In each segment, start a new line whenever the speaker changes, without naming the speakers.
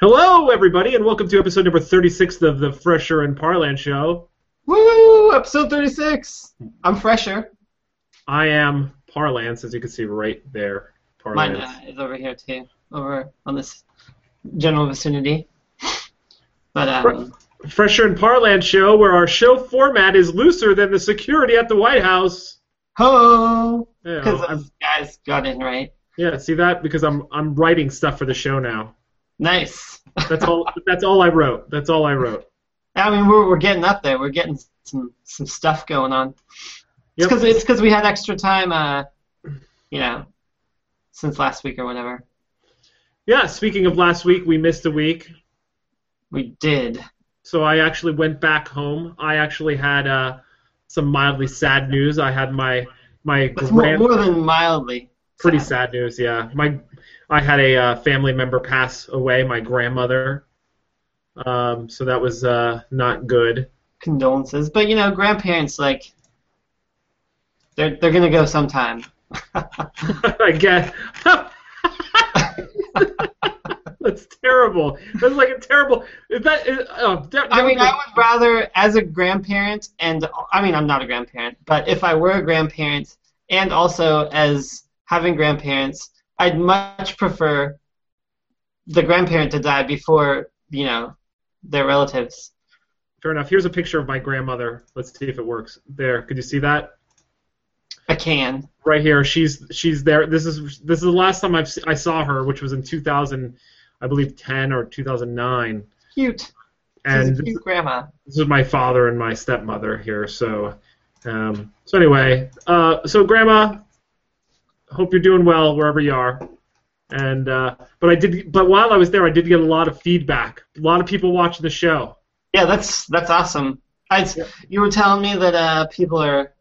Hello, everybody, and welcome to episode number 36 of the Fresher and Parlance Show.
Woo! Episode 36. I'm fresher.
I am Parlance, as you can see right there.
Mine uh, is over here too, over on this general vicinity. But um,
Fresher and Parlance Show, where our show format is looser than the security at the White House.
ho!
Yeah,
Because
I'm-
those guys got in right.
yeah, see that because I'm I'm writing stuff for the show now.
Nice.
That's all. that's all I wrote. That's all I wrote.
I mean, we're we're getting up there. We're getting some some stuff going on. It's
Yep.
because it's because we had extra time. Uh, you know, since last week or whatever.
Yeah. Speaking of last week, we missed a week,
We did.
so I actually went back home. I actually had uh, some mildly sad news. I had my my grand-
more than mildly.
pretty sad news. Yeah, my I had a uh, family member pass away, my grandmother. Um, so that was uh, not good.
condolences. But you know, grandparents like they're they're gonna go sometime.
I guess. That's terrible. That's like a terrible. Is that? Is, oh, that,
I mean, I would rather, as a grandparent, and I mean, I'm not a grandparent, but if I were a grandparent, and also as having grandparents, I'd much prefer the grandparent to die before you know their relatives.
Fair enough. Here's a picture of my grandmother. Let's see if it works. There. Could you see that?
I can.
Right here. She's she's there. This is this is the last time I've I saw her, which was in 2000, I believe 10 or 2009.
Cute.
And
a cute grandma.
this is my father and my stepmother here. So, um, so anyway, uh, so grandma, hope you're doing well wherever you are. And uh, but I did, but while I was there, I did get a lot of feedback. A lot of people watching the show.
Yeah, that's that's awesome. I, You were telling me that uh, people are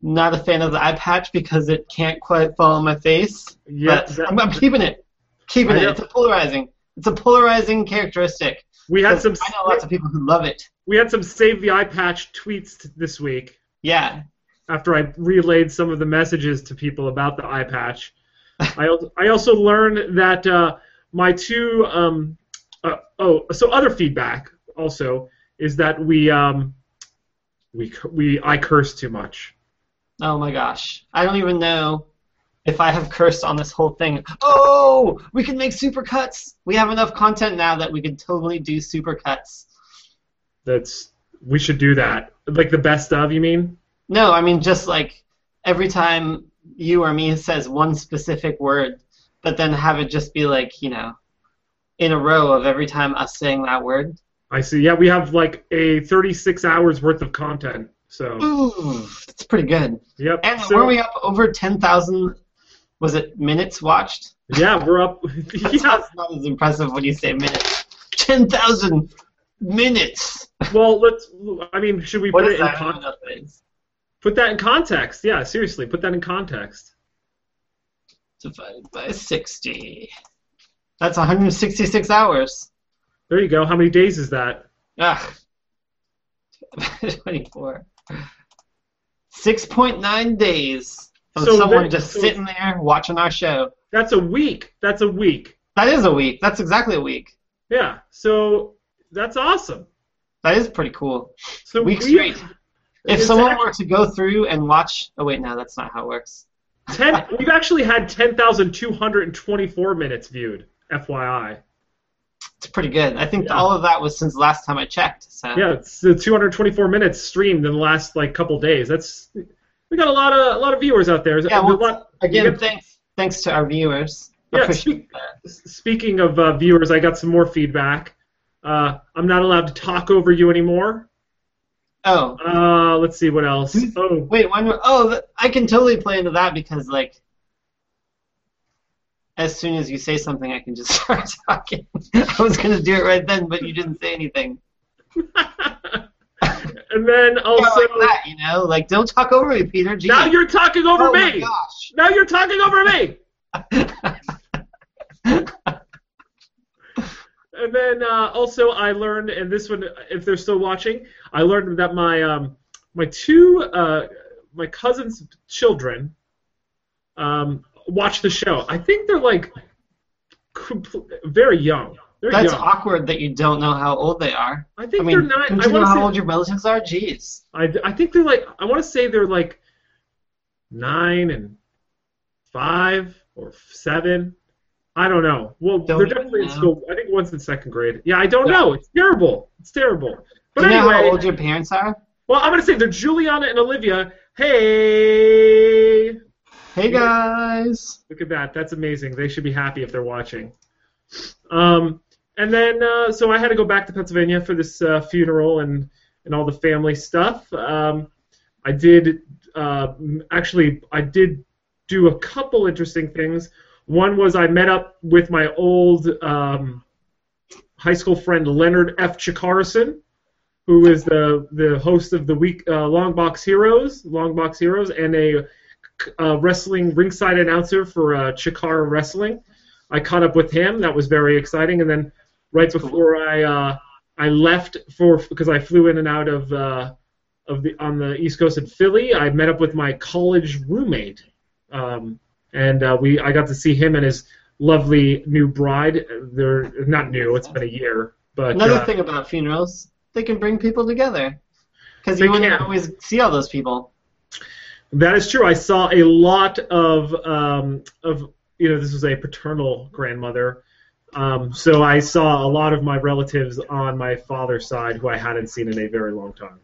not a fan of the eye patch because it can't quite fall on my face.
Yeah, that-
I'm, I'm keeping it. Keeping it. It's a polarizing. It's a polarizing characteristic.
we had some
I know lots of people who love it.
we had some save the eye patch tweets this week
Yeah.
After I relayed some of the messages to people about the eye patch. I also, I also learned that uh, my two um, uh, oh so other feedback also is that we um, we we I curse too much.
Oh my gosh. I don't even know if I have cursed on this whole thing. Oh, we can make supercuts. We have enough content now that we can totally do supercuts.
That's we should do that. Like the best of, you mean?
No, I mean just like every time you or me says one specific word, but then have it just be like, you know, in a row of every time us saying that word.
I see. Yeah, we have like a 36 hours worth of content. So
Ooh, that's pretty good.
yep.
And
so,
were we up over 10,000, was it minutes watched?
yeah, we're up.
That's
yeah.
not as impressive when you say minutes. 10,000 minutes!
Well, let's. I mean, should we
What
put it in
that?
Put that in context? Yeah, seriously, put that in context.
Divided by 60. That's 166 hours.
There you go. How many days is that?
Ugh. 24. 6.9 days of
So
someone just
so-
sitting there watching our show.
That's a week. That's a week.
That is a week. That's exactly a week.
Yeah. So that's awesome.
That is pretty cool.
So
Week
we-
straight. If someone were to go through and watch. Oh, wait, no, that's not how it works.
ten, we've actually had 10,224 minutes viewed. FYI.
It's pretty good. I think
Yeah.
all of that was since last time I checked. So.
Yeah, it's the 224 minutes streamed in the last like couple days. That's we got a lot of a lot of viewers out there.
Yeah, well,
lot-
Again,
got-
thanks thanks to our viewers.
Yeah, speak- Speaking of uh, viewers, I got some more feedback. Uh, I'm not allowed to talk over you anymore.
Oh,
Uh, let's see what else. Oh,
wait, one more. Oh, I can totally play into that because, like, as soon as you say something, I can just start talking. I was going to do it right then, but you didn't say anything.
and then
Yeah,
also
like that, you know? Like, don't talk over me, Peter. Gee.
now you're talking over
oh
me.
gosh.
Now you're talking over me. And then uh, also I learned, and this one, if they're still watching, I learned that my um, my two uh, my cousin's children um, watch the show. I think they're like compl- very young. They're
That's
young.
awkward that you don't know how old they are.
I think
I mean,
they're not.
don't
I
you know
want
how old your relatives are? Jeez.
I, I think they're like. I want to say they're like nine and five or seven. I don't know. Well,
Don't
they're definitely in school. I think one's in second grade. Yeah, I don't
Yeah.
know. It's terrible. It's terrible. But
Do you know
anyway,
how old your parents are?
well, I'm gonna say they're Juliana and Olivia. Hey,
Hey guys.
look at that. That's amazing. They should be happy if they're watching. Um, and then uh, so I had to go back to Pennsylvania for this uh, funeral and and all the family stuff. Um, I did uh, actually I did do a couple interesting things. One was I met up with my old um, high school friend Leonard F. Chikarason, who is the the host of the week uh, Long Box Heroes, Long Box Heroes, and a uh, wrestling ringside announcer for uh, Chikara Wrestling. I caught up with him. That was very exciting. And then right before I uh, I left for because I flew in and out of uh, of the on the East Coast in Philly, I met up with my college roommate, um, and uh, we I got to see him and his lovely new bride. They're not new; it's been a year, but
Another
uh,
thing about funerals, they can bring people together. Because you wouldn't
can.
always see all those people.
That is true. I saw a lot of um, of you know this was a paternal grandmother, um, so I saw a lot of my relatives on my father's side who I hadn't seen in a very long time,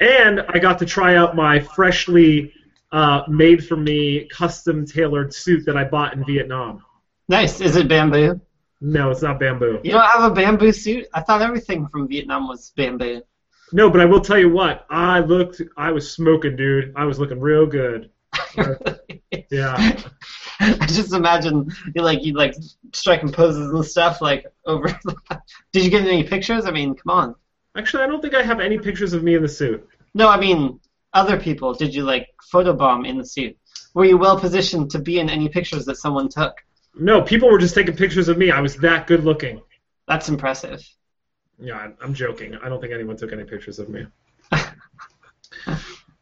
and I got to try out my freshly uh, made for me custom tailored suit that I bought in Vietnam.
Nice. Is it bamboo?
No, it's not bamboo.
You don't have a bamboo suit? I thought everything from Vietnam was bamboo.
No, but I will tell you what. I looked. I was smoking, dude. I was looking real good. Yeah.
I just imagine you like you like striking poses and stuff like over. Did you get any pictures? I mean, come on.
Actually, I don't think I have any pictures of me in the suit.
No, I mean other people. Did you like photobomb in the suit? Were you well positioned to be in any pictures that someone took?
No, people were just taking pictures of me. I was that good looking.
That's impressive.
Yeah, I'm- joking. I don't think anyone took any pictures of me.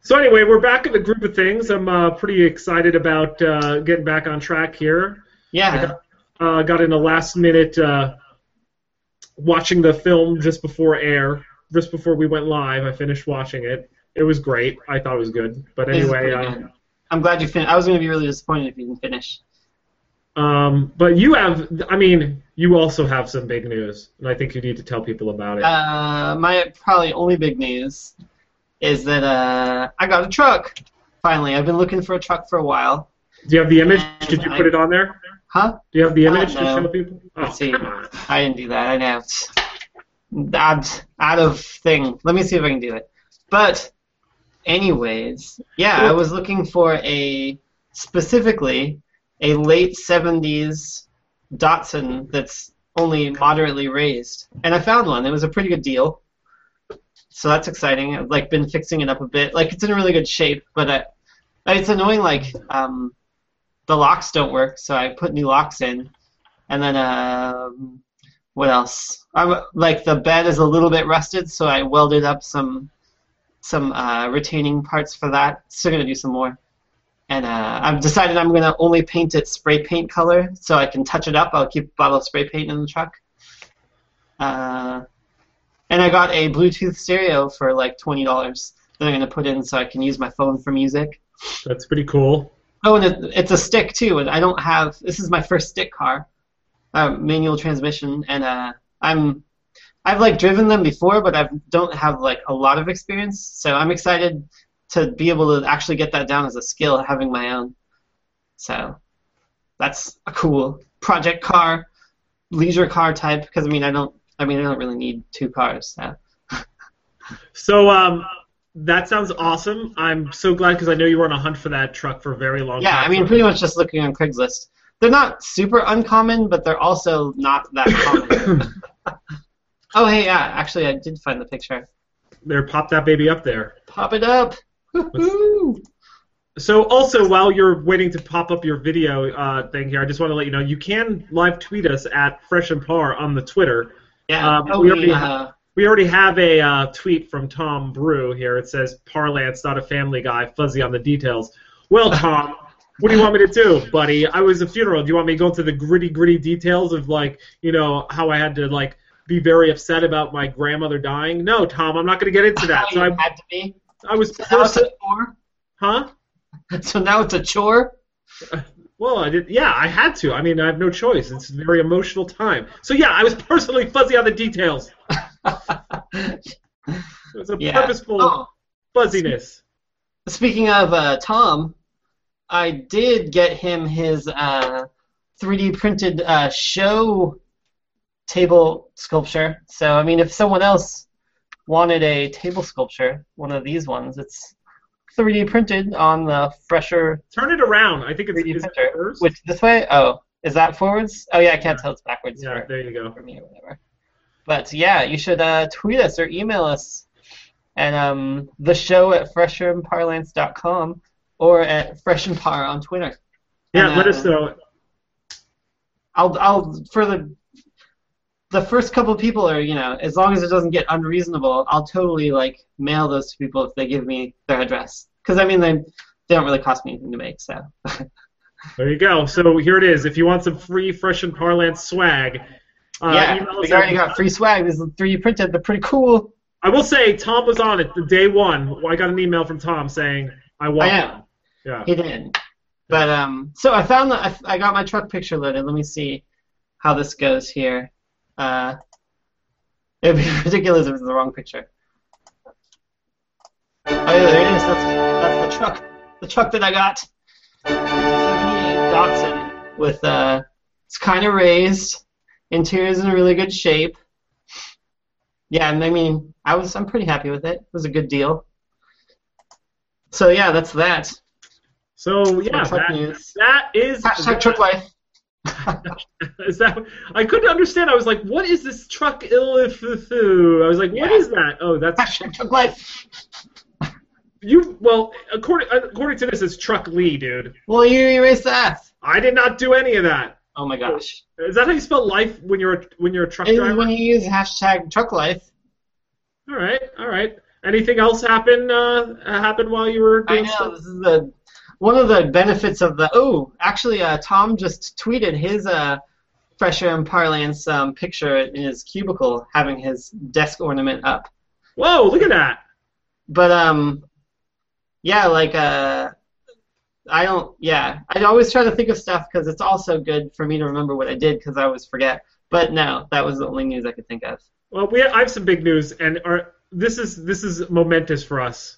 so anyway, we're back in the group of things. I'm uh, pretty excited about uh, getting back on track here.
Yeah.
Uh, got in a last minute uh, watching the film just before air, just before we went live. I finished watching it. It was great. I thought it was good. But anyway, uh.
I'm glad you finished. I was going to be really disappointed if you didn't finish.
um, but you have, I mean, you also have some big news, and I think you need to tell people about it.
Uh, my probably only big news is that uh, I got a truck. Finally, I've been looking for a truck for a while.
Do you have the image?
and
Did you
I-
put it on there?
Huh?
Do you have the
Uh,
image to show people? Oh,
Let's see. I didn't do that. I know. Add, out of thing. Let me see if I can do it. But, anyways, yeah, I was looking for a specifically a late '70s Datsun that's only moderately raised, and I found one. It was a pretty good deal. So that's exciting. I've like been fixing it up a bit. Like it's in really good shape, but I, it's annoying. Like um, the locks don't work, so I put new locks in, and then um, what else? I'm like the bed is a little bit rusted, so I welded up some some uh, retaining parts for that. Still gonna do some more, and uh, I've decided I'm gonna only paint it spray paint color, so I can touch it up. I'll keep a bottle of spray paint in the truck. Uh, and I got a Bluetooth stereo for like twenty dollars that I'm gonna put in so I can use my phone for music.
That's pretty cool.
Oh, and it, it's a stick too, and I don't have. This is my first stick car, uh, manual transmission, and uh, I'm. I've like driven them before, but I don't have like a lot of experience. So I'm excited to be able to actually get that down as a skill, having my own. So that's a cool project car, leisure car type. Because I mean, I don't. I mean, I don't really need two cars. So.
So um, that sounds awesome. I'm so glad because I know you were on a hunt for that truck for a very long
Yeah,
time.
Yeah, I mean, pretty much just looking on Craigslist. They're not super uncommon, but they're also not that common. oh, hey, yeah, actually, I did find the picture.
there, pop that baby up there.
Pop it up. Woohoo!
So also, while you're waiting to pop up your video uh, thing here, I just want to let you know you can live tweet us at Fresh and Par on the Twitter.
Yeah.
Um,
oh,
we
we,
already
uh,
We already have a uh, tweet from Tom Brew here. It says, "Parlance, not a family guy, fuzzy on the details." Well, Tom, What do you want me to do, buddy? I was a funeral. Do you want me to go into the gritty, gritty details of like, you know, how I had to like be very upset about my grandmother dying? No, Tom, I'm not going to get into that. So I,
had to be.
I was
So now it's a chore.
huh?
So now it's a chore.
Well, I did. Yeah, I had to. I mean, I have no choice. It's a very emotional time. So yeah, I was personally fuzzy on the details. It was a
Yeah.
purposeful
Oh,
fuzziness.
speaking of uh, Tom, I did get him his uh, 3D printed uh, show table sculpture. So I mean, if someone else wanted a table sculpture, one of these ones, it's 3D printed on the fresher
Turn it around. I think it's
3D
is it
printer.
reverse?
Which this way? Oh, is that forwards? Oh yeah, I can't tell it's backwards
Yeah,
for,
there you go.
for me or whatever. But yeah, you should uh, tweet us or email us and um, the show at fresherandparlance.com or at freshandpar on Twitter.
Yeah,
And,
let
uh,
us know.
I'll I'll for the the first couple people are you know as long as it doesn't get unreasonable, I'll totally like mail those to people if they give me their address because I mean they they don't really cost me anything to make so.
There you go. So here it is. If you want some free fresh and parlance swag, uh,
yeah, we already got free swag. This is 3D printed. They're pretty cool.
I will say Tom was on it the day one. I got an email from Tom saying I
I
want.
know.
Yeah.
He did. But um, so I found that I, I got my truck picture loaded. Let me see how this goes here. Uh, it'd be ridiculous if it's the wrong picture. Oh yeah, there it is. That's that's the truck. The truck that I got. 78 Datsun with uh, it's kind of raised. Interior's in really good shape. Yeah, and I mean, I was I'm pretty happy with it. It was a good deal. So yeah, that's that.
So yeah, that, that is
Hashtag truck life.
is that I couldn't understand. I was like, what is this truck illifu? I was like, what
Yeah.
is that? Oh, that's
Hashtag truck life.
you. Well, according according to this, it's truck Lee, dude.
Well, you erased that.
I did not do any of that.
Oh my gosh.
Is that how you spell life when you're a, when you're a truck
It is
driver?
when you use hashtag truck life.
All right, all right. Anything else happen uh, happen while you were doing
I
doing
know
stuff?
this is the one of the benefits of the. Oh, actually, uh, Tom just tweeted his uh, air and parlance um, picture in his cubicle, having his desk ornament up.
Whoa, look at that.
But um, yeah, like uh, I don't. Yeah, I always try to think of stuff because it's also good for me to remember what I did because I always forget. But no, that was the only news I could think of.
Well, we I have some big news, and our, this is this is momentous for us.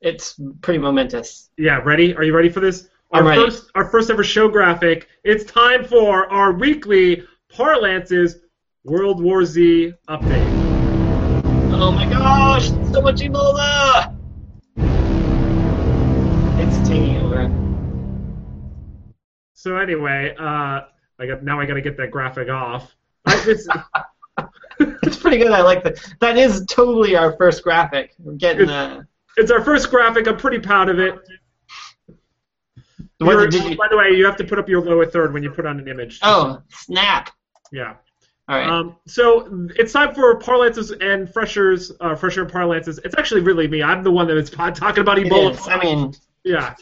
It's pretty momentous.
Yeah, ready? Are you ready for this? Our
I'm ready.
first our first ever show graphic. It's time for our weekly Parlances World War Z update.
Oh my gosh, so much Ebola! It's taking over.
So anyway, uh, I got now I got to get that graphic off. It's,
It's pretty good. I like that. That is totally our first graphic. We're getting uh,
it's our first graphic. I'm pretty proud of it.
what
Your-
you?
By the way, you have to put up your lower third when you put on an image.
Oh, snap!
Yeah.
All right.
Um, so it's time for parlances and freshers, uh, fresher and parlances. It's actually really me. I'm the one that is po- talking about Ebola.
is. I mean,
Yeah.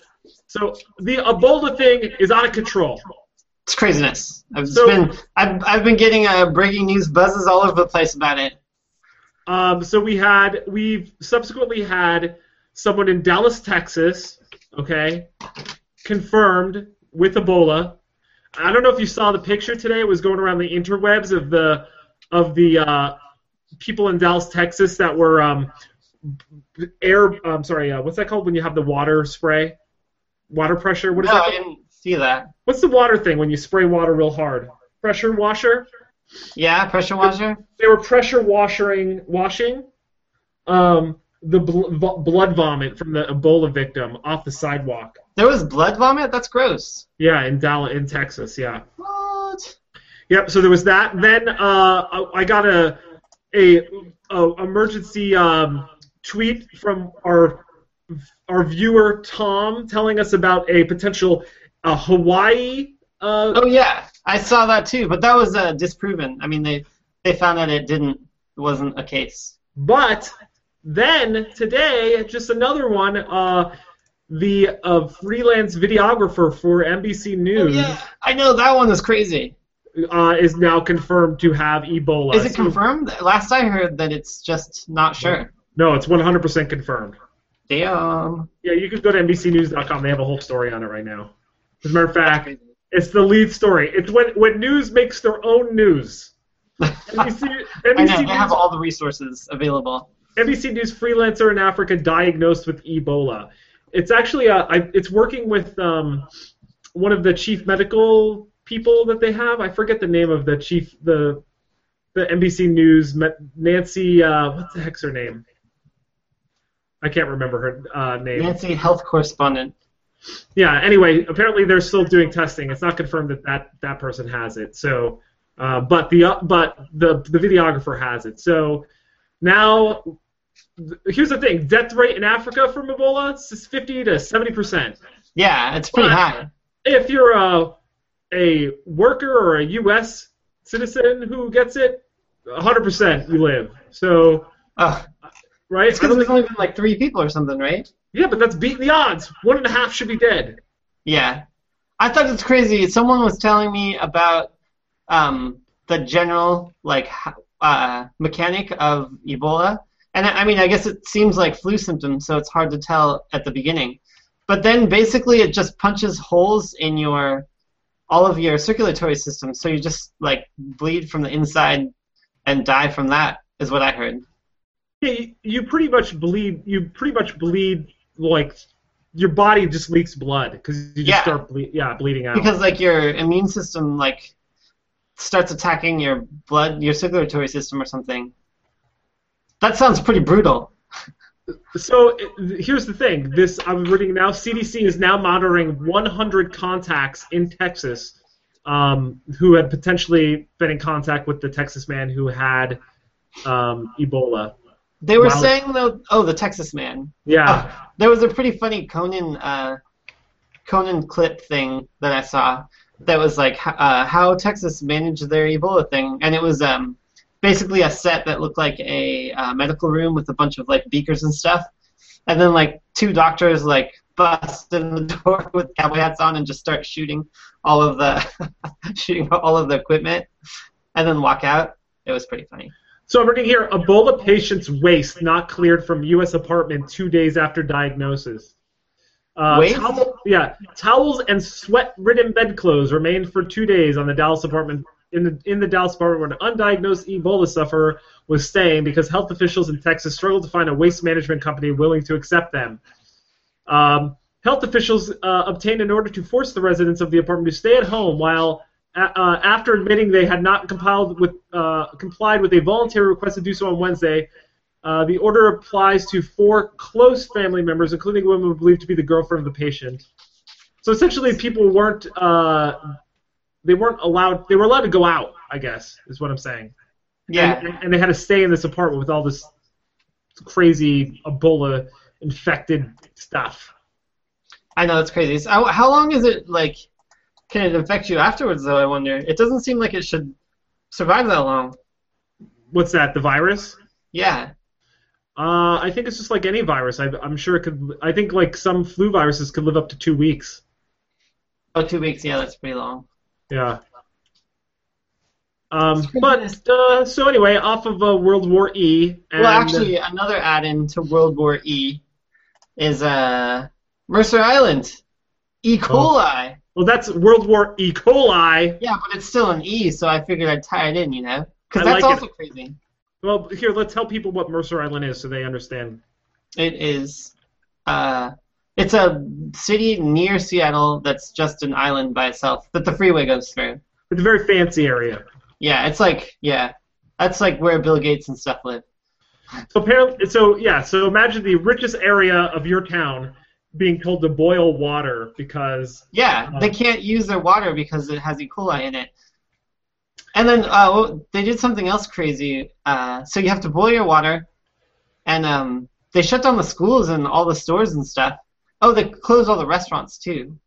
So the Ebola thing is out of control.
it's craziness. I've
So-
been I've, I've been getting uh, breaking news buzzes all over the place about it.
Um, so we had we've subsequently had someone in Dallas, Texas, okay, confirmed with Ebola. I don't know if you saw the picture today. It was going around the interwebs of the of the uh, people in Dallas, Texas that were um, air. I'm sorry. Uh, what's that called when you have the water spray? Water pressure. What is
No,
that?
I didn't see that.
What's the water thing when you spray water real hard? Pressure washer.
Yeah, pressure washer.
they were pressure washing washing um, the bl- vo- blood vomit from the Ebola victim off the sidewalk.
There was blood vomit. That's gross.
Yeah, in Dallas, in Texas. Yeah.
What?
Yep. So there was that. Then uh, I- I got a a, a emergency um, tweet from our our viewer Tom telling us about a potential uh, Hawaii. Uh,
Oh yeah, I saw that too, but that was uh, disproven. I mean, they they found that it didn't it wasn't a case.
But then today, just another one. Uh, the uh, freelance videographer for NBC
Oh,
News,
yeah, I know that one is crazy.
uh, is now confirmed to have Ebola.
Is it confirmed? Last I heard that it's just not sure.
No, it's 100% confirmed.
Damn.
Yeah, you could go to NBCNews.com. They have a whole story on it right now. As a matter of fact, it's the lead story. It's when when news makes their own news. NBC,
I know
NBC,
they have all the resources available.
NBC News freelancer in Africa diagnosed with Ebola. It's actually a, I, it's working with um, one of the chief medical people that they have. I forget the name of the chief the the NBC News Nancy uh, what the heck's her name? I can't remember her uh, name.
Nancy, health correspondent.
Yeah. Anyway, apparently they're still doing testing. It's not confirmed that that, that person has it. So, uh, but the uh, but the the videographer has it. So now, here's the thing: death rate in Africa from Ebola is 50 to 70 percent.
Yeah, it's pretty
But-
high.
If you're a a worker or a U.S. citizen who gets it, 100 percent you live. So right?
It's because there's only been like three people or something, right?
yeah, but that's beating the odds. One and a half should be dead.
Yeah. I thought it's crazy. Someone was telling me about um, the general like uh, mechanic of Ebola, and I mean, I guess it seems like flu symptoms, so it's hard to tell at the beginning. But then basically, it just punches holes in your all of your circulatory system, so you just like bleed from the inside and die from that. Is what I heard.
Yeah, you, you pretty much bleed. You pretty much bleed like your body just leaks blood because you just
Yeah.
start ble- yeah bleeding out.
because like your immune system like starts attacking your blood your circulatory system or something that sounds pretty brutal
so here's the thing. This I'm reading now. CDC is now monitoring 100 contacts in Texas um, who had potentially been in contact with the Texas man who had um, Ebola.
they were
Wow.
saying though oh the texas man
Yeah.
Oh, there was a pretty funny conan uh, conan clip thing that i saw that was like uh, how texas managed their ebola thing and it was um, basically a set that looked like a uh, medical room with a bunch of like beakers and stuff and then like two doctors like bust in the door with cowboy hats on and just start shooting all of the shooting all of the equipment and then walk out it was pretty funny
So I'm reading here: Ebola patient's waste not cleared from U.S. apartment two days after diagnosis. Uh,
Waste?
towel- yeah, towels and sweat-ridden bedclothes remained for two days on the Dallas apartment. In the in the Dallas apartment, where an undiagnosed Ebola sufferer was staying because health officials in Texas struggled to find a waste management company willing to accept them. Um, health officials uh, obtained an order to force the residents of the apartment to stay at home while uh, after admitting they had not with, uh, complied with a voluntary request to do so on Wednesday, uh, the order applies to four close family members, including a woman believed to be the girlfriend of the patient. So essentially, people weren't uh, they weren't allowed. They were allowed to go out. I guess is what I'm saying.
yeah
And, and they had to stay in this apartment with all this crazy Ebola infected stuff.
I know that's crazy. So how, how long is it like? Can it affect you afterwards? Though I wonder. It doesn't seem like it should survive that long.
What's that? The virus?
Yeah.
Uh, I think it's just like any virus. I, I'm sure it could. I think like some flu viruses could live up to two weeks.
Oh, two weeks. Yeah, that's pretty long.
Yeah. Um, but uh, so anyway, off of uh, World War E. And,
well, actually, another add-in to World War E is uh, Mercer Island, E. coli.
well, that's World War E. coli.
Yeah, but it's still an E, so I figured I'd tie it in. You know, because that's
like
also crazy.
Well, here, let's tell people what Mercer Island is so they understand.
It is. Uh, it's a city near Seattle that's just an island by itself that the freeway goes through.
It's a very fancy area.
Yeah, it's like yeah, that's like where Bill Gates and stuff live.
So apparently, so yeah, so imagine the richest area of your town being told to boil water because
Yeah,
Uh,
they can't use their water because it has E. coli in it. And then uh, well, they did something else crazy. Uh, so you have to boil your water, and um, they shut down the schools and all the stores and stuff. Oh, they closed all the restaurants too.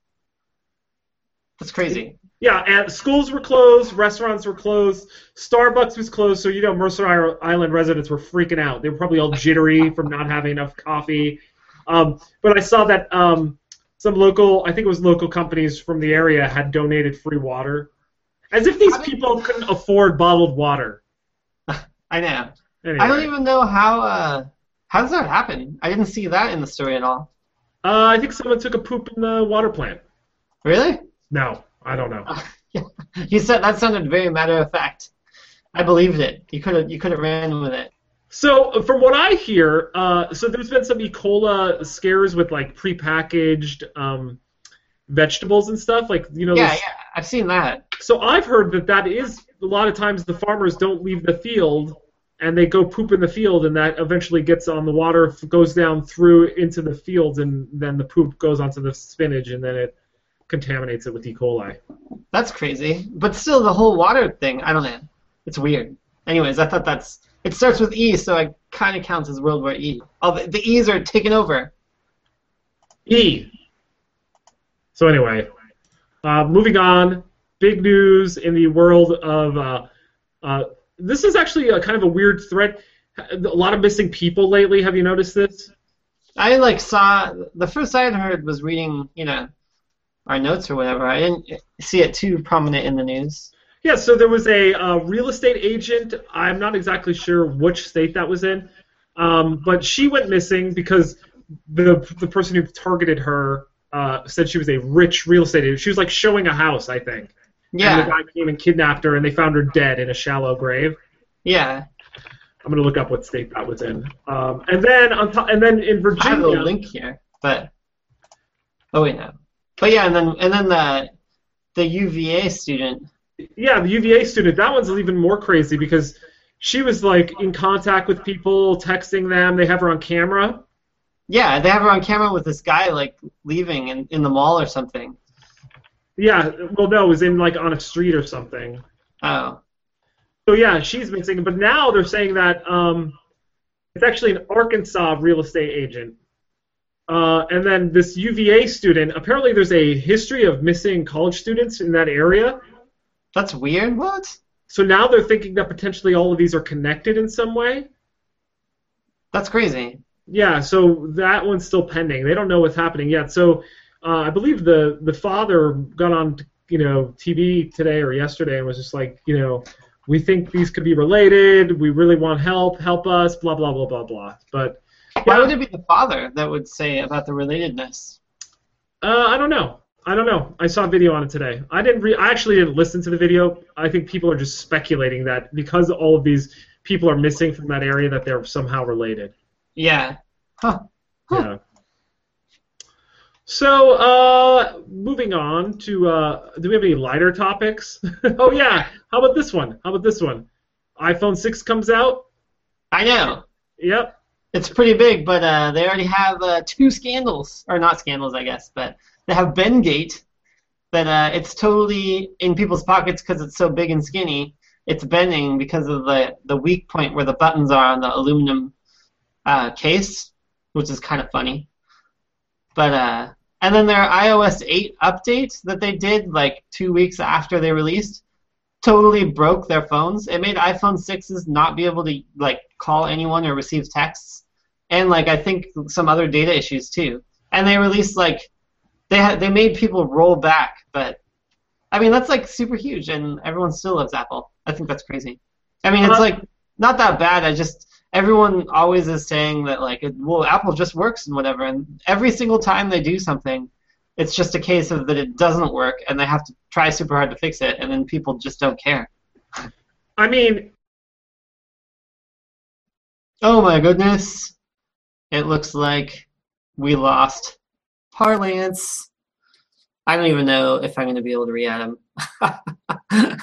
That's crazy.
yeah, and schools were closed, restaurants were closed, Starbucks was closed, so you know Mercer Island residents were freaking out. They were probably all jittery from not having enough coffee. Um, but I saw that um, some local, I think it was local companies from the area had donated free water, as if these
I mean-
people couldn't afford bottled water.
I know.
Anyway.
I don't even know how. Uh, how does that happen? I didn't see that in the story at all.
Uh, I think someone took a poop in the water plant.
Really?
No, I don't know.
You said that sounded very matter of fact. I believed it. You could have. You could have ran with it.
So, from what I hear, uh, so there's been some E. coli scares with like prepackaged um, vegetables and stuff, like you know.
Yeah,
this-
yeah. I've seen that.
So I've heard that that is a lot of times the farmers don't leave the field and they go poop in the field, and that eventually gets on the water, goes down through into the fields, and then the poop goes onto the spinach, and then it contaminates it with E. coli.
That's crazy. But still, the whole water thing. I don't know. It's weird. Anyways, I thought that's. It starts with E, so it kind of counts as World War E. Oh, the, the E's are taken over.
E. So anyway, uh, moving on. Big news in the world of. Uh, uh, this is actually a kind of a weird threat. A lot of missing people lately. Have you noticed this?
I like saw the first I had heard was reading, you know, our notes or whatever. I didn't see it too prominent in the news.
Yeah, so there was a uh, real estate agent. I'm not exactly sure which state that was in, um, but she went missing because the the person who targeted her uh, said she was a rich real estate agent. She was like showing a house, I think. And
Yeah,
the guy came and kidnapped her, and they found her dead in a shallow grave.
yeah.
I'm gonna look up what state that was in. Um, and then on top, and then in Virginia.
I have a link here, but oh wait no. But yeah, and then and then the the UVA student.
yeah, the UVA student. That one's even more crazy because she was like in contact with people, texting them. They have her on camera.
Yeah, they have her on camera with this guy like leaving in, in the mall or something.
Yeah, well, no, it was in like on a street or something.
Oh,
So yeah, she's missing. But now they're saying that um, it's actually an Arkansas real estate agent. Uh, and then this UVA student. Apparently, there's a history of missing college students in that area.
that's weird. What?
So now they're thinking that potentially all of these are connected in some way.
That's crazy.
Yeah, so that one's still pending. They don't know what's happening yet. So uh, I believe the the father got on you know TV today or yesterday and was just like you know we think these could be related. We really want help. Help us. Blah blah blah blah blah. But
Why
yeah,
would it be the father that would say about the relatedness?
uh, I don't know. I don't know. I saw a video on it today. I didn't. Re- I actually didn't listen to the video. I think people are just speculating that because all of these people are missing from that area that they're somehow related.
Yeah. Huh. Huh.
Yeah. So, uh, moving on to, uh, do we have any lighter topics? oh yeah. How about this one? How about this one? iPhone 6 comes out.
I know.
Yep.
It's pretty big, but uh, they already have uh, two scandals, or not scandals, I guess, but they have Bendgate. That uh, it's totally in people's pockets because it's so big and skinny. It's bending because of the the weak point where the buttons are on the aluminum uh, case, which is kind of funny. But uh, and then their iOS 8 update that they did like two weeks after they released totally broke their phones. It made iPhone 6s not be able to like call anyone or receive texts, and like I think some other data issues too. And they released like they had they made people roll back, but I mean that's like super huge, and everyone still loves Apple. I think that's crazy. I mean it's like not that bad. I just everyone always is saying that like it, well Apple just works and whatever, and every single time they do something, it's just a case of that it doesn't work, and they have to try super hard to fix it, and then people just don't care.
I mean,
Oh my goodness. It looks like we lost Parlance. I don't even know if I'm going to be able to re-add him.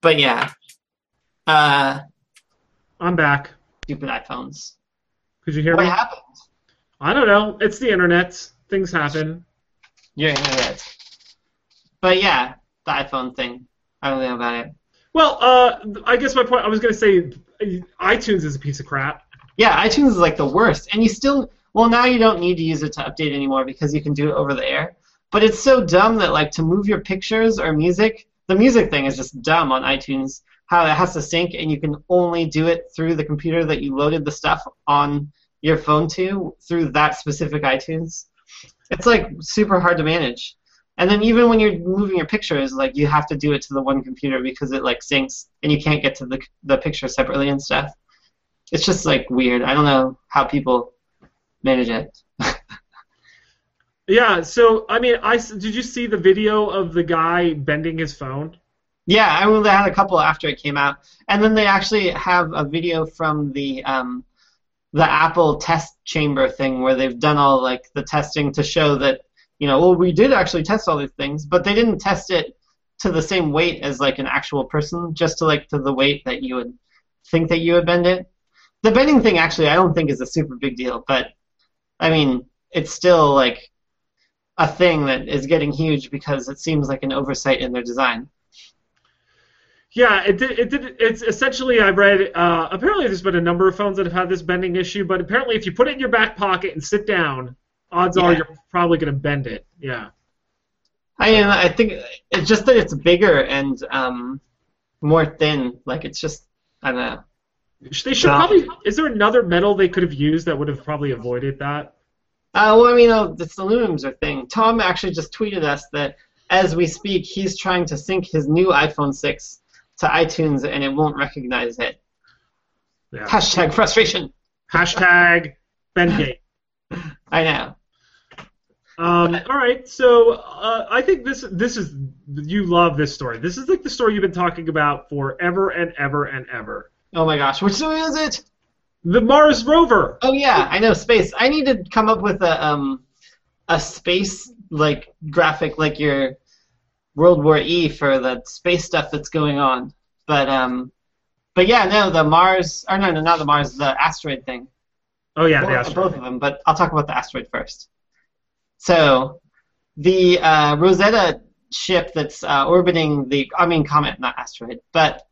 but yeah. Uh,
I'm back.
Stupid iPhones.
Could you hear
What
me?
happened?
I don't know. It's the internet. Things happen.
Your internet. But yeah, the iPhone thing. I don't know about it.
Well, uh, I guess my point. I was gonna say, iTunes is a piece of crap.
Yeah, iTunes is like the worst, and you still well now you don't need to use it to update anymore because you can do it over the air. But it's so dumb that like to move your pictures or music, the music thing is just dumb on iTunes. How it has to sync, and you can only do it through the computer that you loaded the stuff on your phone to through that specific iTunes. It's like super hard to manage. And then even when you're moving your pictures, like you have to do it to the one computer because it like syncs and you can't get to the the picture separately and stuff. It's just like weird. I don't know how people manage it.
Yeah. So I mean, I did you see the video of the guy bending his phone?
Yeah, I mean they had a couple after it came out, and then they actually have a video from the um, the Apple test chamber thing where they've done all like the testing to show that you know, well, we did actually test all these things, but they didn't test it to the same weight as like an actual person, just to like to the weight that you would think that you would bend it. The bending thing actually, I don't think is a super big deal, but I mean, it's still like a thing that is getting huge because it seems like an oversight in their design.
Yeah, it did. It did. It's essentially I read. Uh, apparently, there's been a number of phones that have had this bending issue, but apparently, if you put it in your back pocket and sit down, odds are you're probably going to bend it. Yeah.
I mean, I think it's just that it's bigger and um, more thin. Like it's just, I don't know.
They should
No.
probably. Is there another metal they could have used that would have probably avoided that?
Uh, well, I mean, uh, the aluminum's a thing. Tom actually just tweeted us that as we speak, he's trying to sync his new iPhone 6 to iTunes and it won't recognize it.
Yeah.
Hashtag frustration.
Hashtag Bendgate.
I know.
Um, all right, so uh, I think this this is you love this story. This is like the story you've been talking about forever and ever and ever.
Oh my gosh, which story is it?
The Mars rover.
Oh yeah, I know space. I need to come up with a um a space like graphic like your World War E for the space stuff that's going on. But um but yeah, no, the Mars or no, no, not the Mars, the asteroid thing.
Oh yeah, the
both,
asteroid.
both of them, but I'll talk about the asteroid first. So, the uh, Rosetta ship that's uh, orbiting the, I mean, comet, not asteroid, but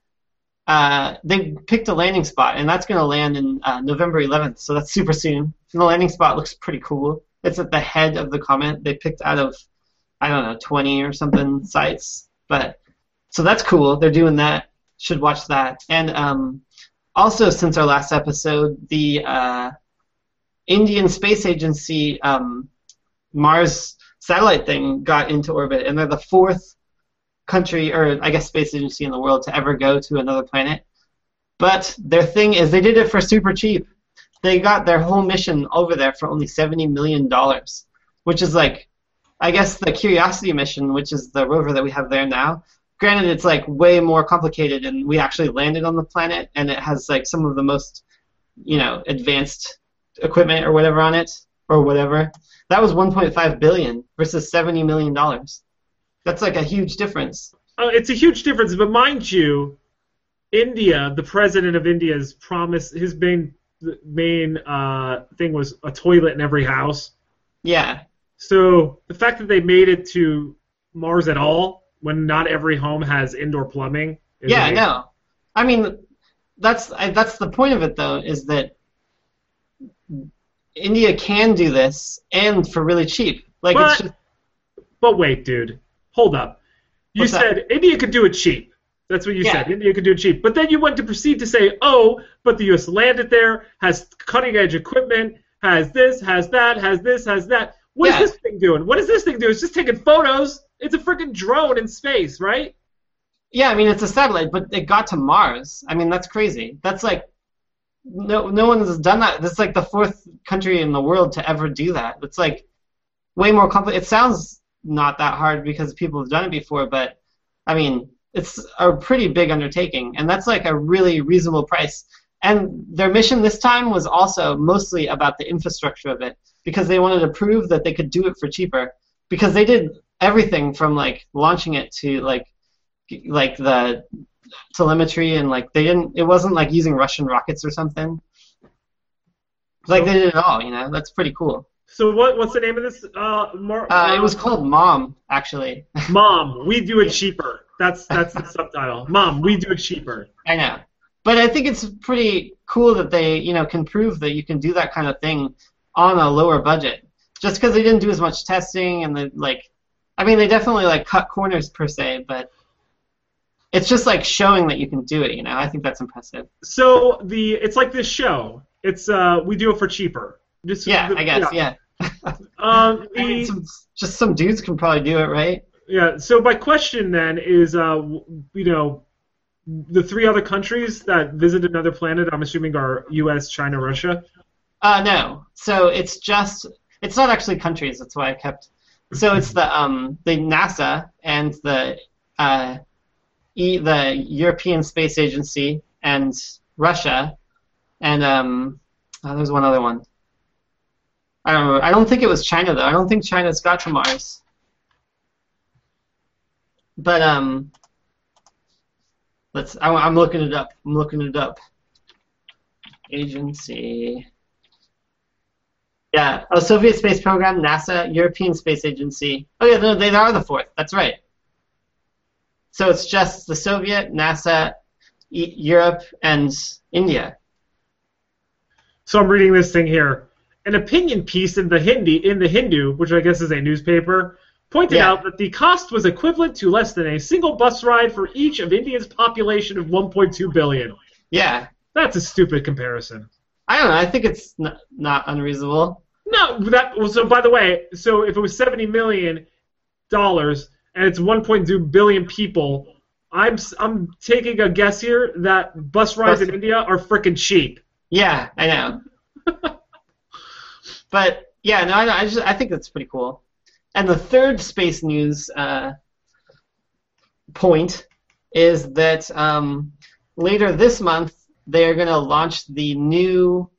uh, they picked a landing spot, and that's going to land in uh, November 11th, so that's super soon. And the landing spot looks pretty cool. It's at the head of the comet. They picked out of, I don't know, 20 or something sites, but so that's cool. They're doing that. Should watch that. And um, also, since our last episode, the uh, Indian Space Agency um, Mars satellite thing got into orbit, and they're the fourth country, or I guess space agency in the world to ever go to another planet. But their thing is they did it for super cheap. They got their whole mission over there for only seventy million dollars, which is like, I guess the Curiosity mission, which is the rover that we have there now. Granted, it's like way more complicated, and we actually landed on the planet, and it has like some of the most, you know, advanced equipment or whatever on it, or whatever. That was 1.5 billion versus 70 million dollars. That's like a huge difference.
Uh, it's a huge difference, but mind you, India, the president of India's promise, his main main uh, thing was a toilet in every house.
Yeah,
So the fact that they made it to Mars at all, when not every home has indoor plumbing, is
yeah,
amazing.
no. I mean, that's I, that's the point of it though, is that India can do this and for really cheap. Like
But-
it's just
But wait, dude, hold up. You
What's that?
said India could do it cheap. That's what you
Yeah.
said. India could do it cheap. But then you went to proceed to say, oh, but the U.S. landed there, has cutting edge equipment, has this, has that, has this, has that. What is
Yeah.
this thing doing? What is this thing doing? It's just taking photos. It's a freaking drone in space, right?
yeah. I mean, it's a satellite, but it got to Mars. I mean, that's crazy. That's like no no one has done that. That's like the fourth country in the world to ever do that. It's like way more complicated. It sounds not that hard because people have done it before, but I mean, it's a pretty big undertaking, and that's like a really reasonable price. And their mission this time was also mostly about the infrastructure of it because they wanted to prove that they could do it for cheaper because they did everything from like launching it to like like the telemetry and like they didn't it wasn't like using Russian rockets or something. Like they did it all, you know. That's pretty cool.
So what? What's the name of this? Uh, Mar-
Uh, it was called Mom, actually.
Mom. We do it cheaper. That's that's the subtitle. Mom, we do it cheaper.
I know, but I think it's pretty cool that they, you know, can prove that you can do that kind of thing on a lower budget. Just because they didn't do as much testing and they like, I mean, they definitely like cut corners per se, but it's just like showing that you can do it. You know, I think that's impressive.
So the it's like this show. It's uh, we do it for cheaper. Just
Yeah, I guess. Yeah.
Um,
I mean, some, just some dudes can probably do it, right?
Yeah. So my question then is, uh, you know, the three other countries that visit another planet, I'm assuming are U.S., China, Russia.
Uh, no. So it's just it's not actually countries. That's why I kept. So it's the um the NASA and the uh, e, the European Space Agency and Russia, and um oh, there's one other one. I don't know. I don't think it was China though. I don't think China's got to Mars. But um, let's. I, I'm looking it up. I'm looking it up. Agency. Yeah, oh, Soviet Space Program, NASA, European Space Agency. Oh yeah, no, they are the fourth. That's right. So it's just the Soviet, NASA, e- Europe, and India.
So I'm reading this thing here. An opinion piece in the Hindi in the Hindu, which I guess is a newspaper, pointed
Yeah.
out that the cost was equivalent to less than a single bus ride for each of India's population of 1.2 billion.
Yeah,
That's a stupid comparison.
I don't know. I think it's n- not unreasonable.
No, that well, so by the way, so if it was 70 million dollars and it's 1.2 billion people, I'm I'm taking a guess here that bus rides in India are freaking cheap.
Yeah, I know. but yeah, no, I, I just I think that's pretty cool. And the third space news uh, point is that um, later this month they are going to launch the new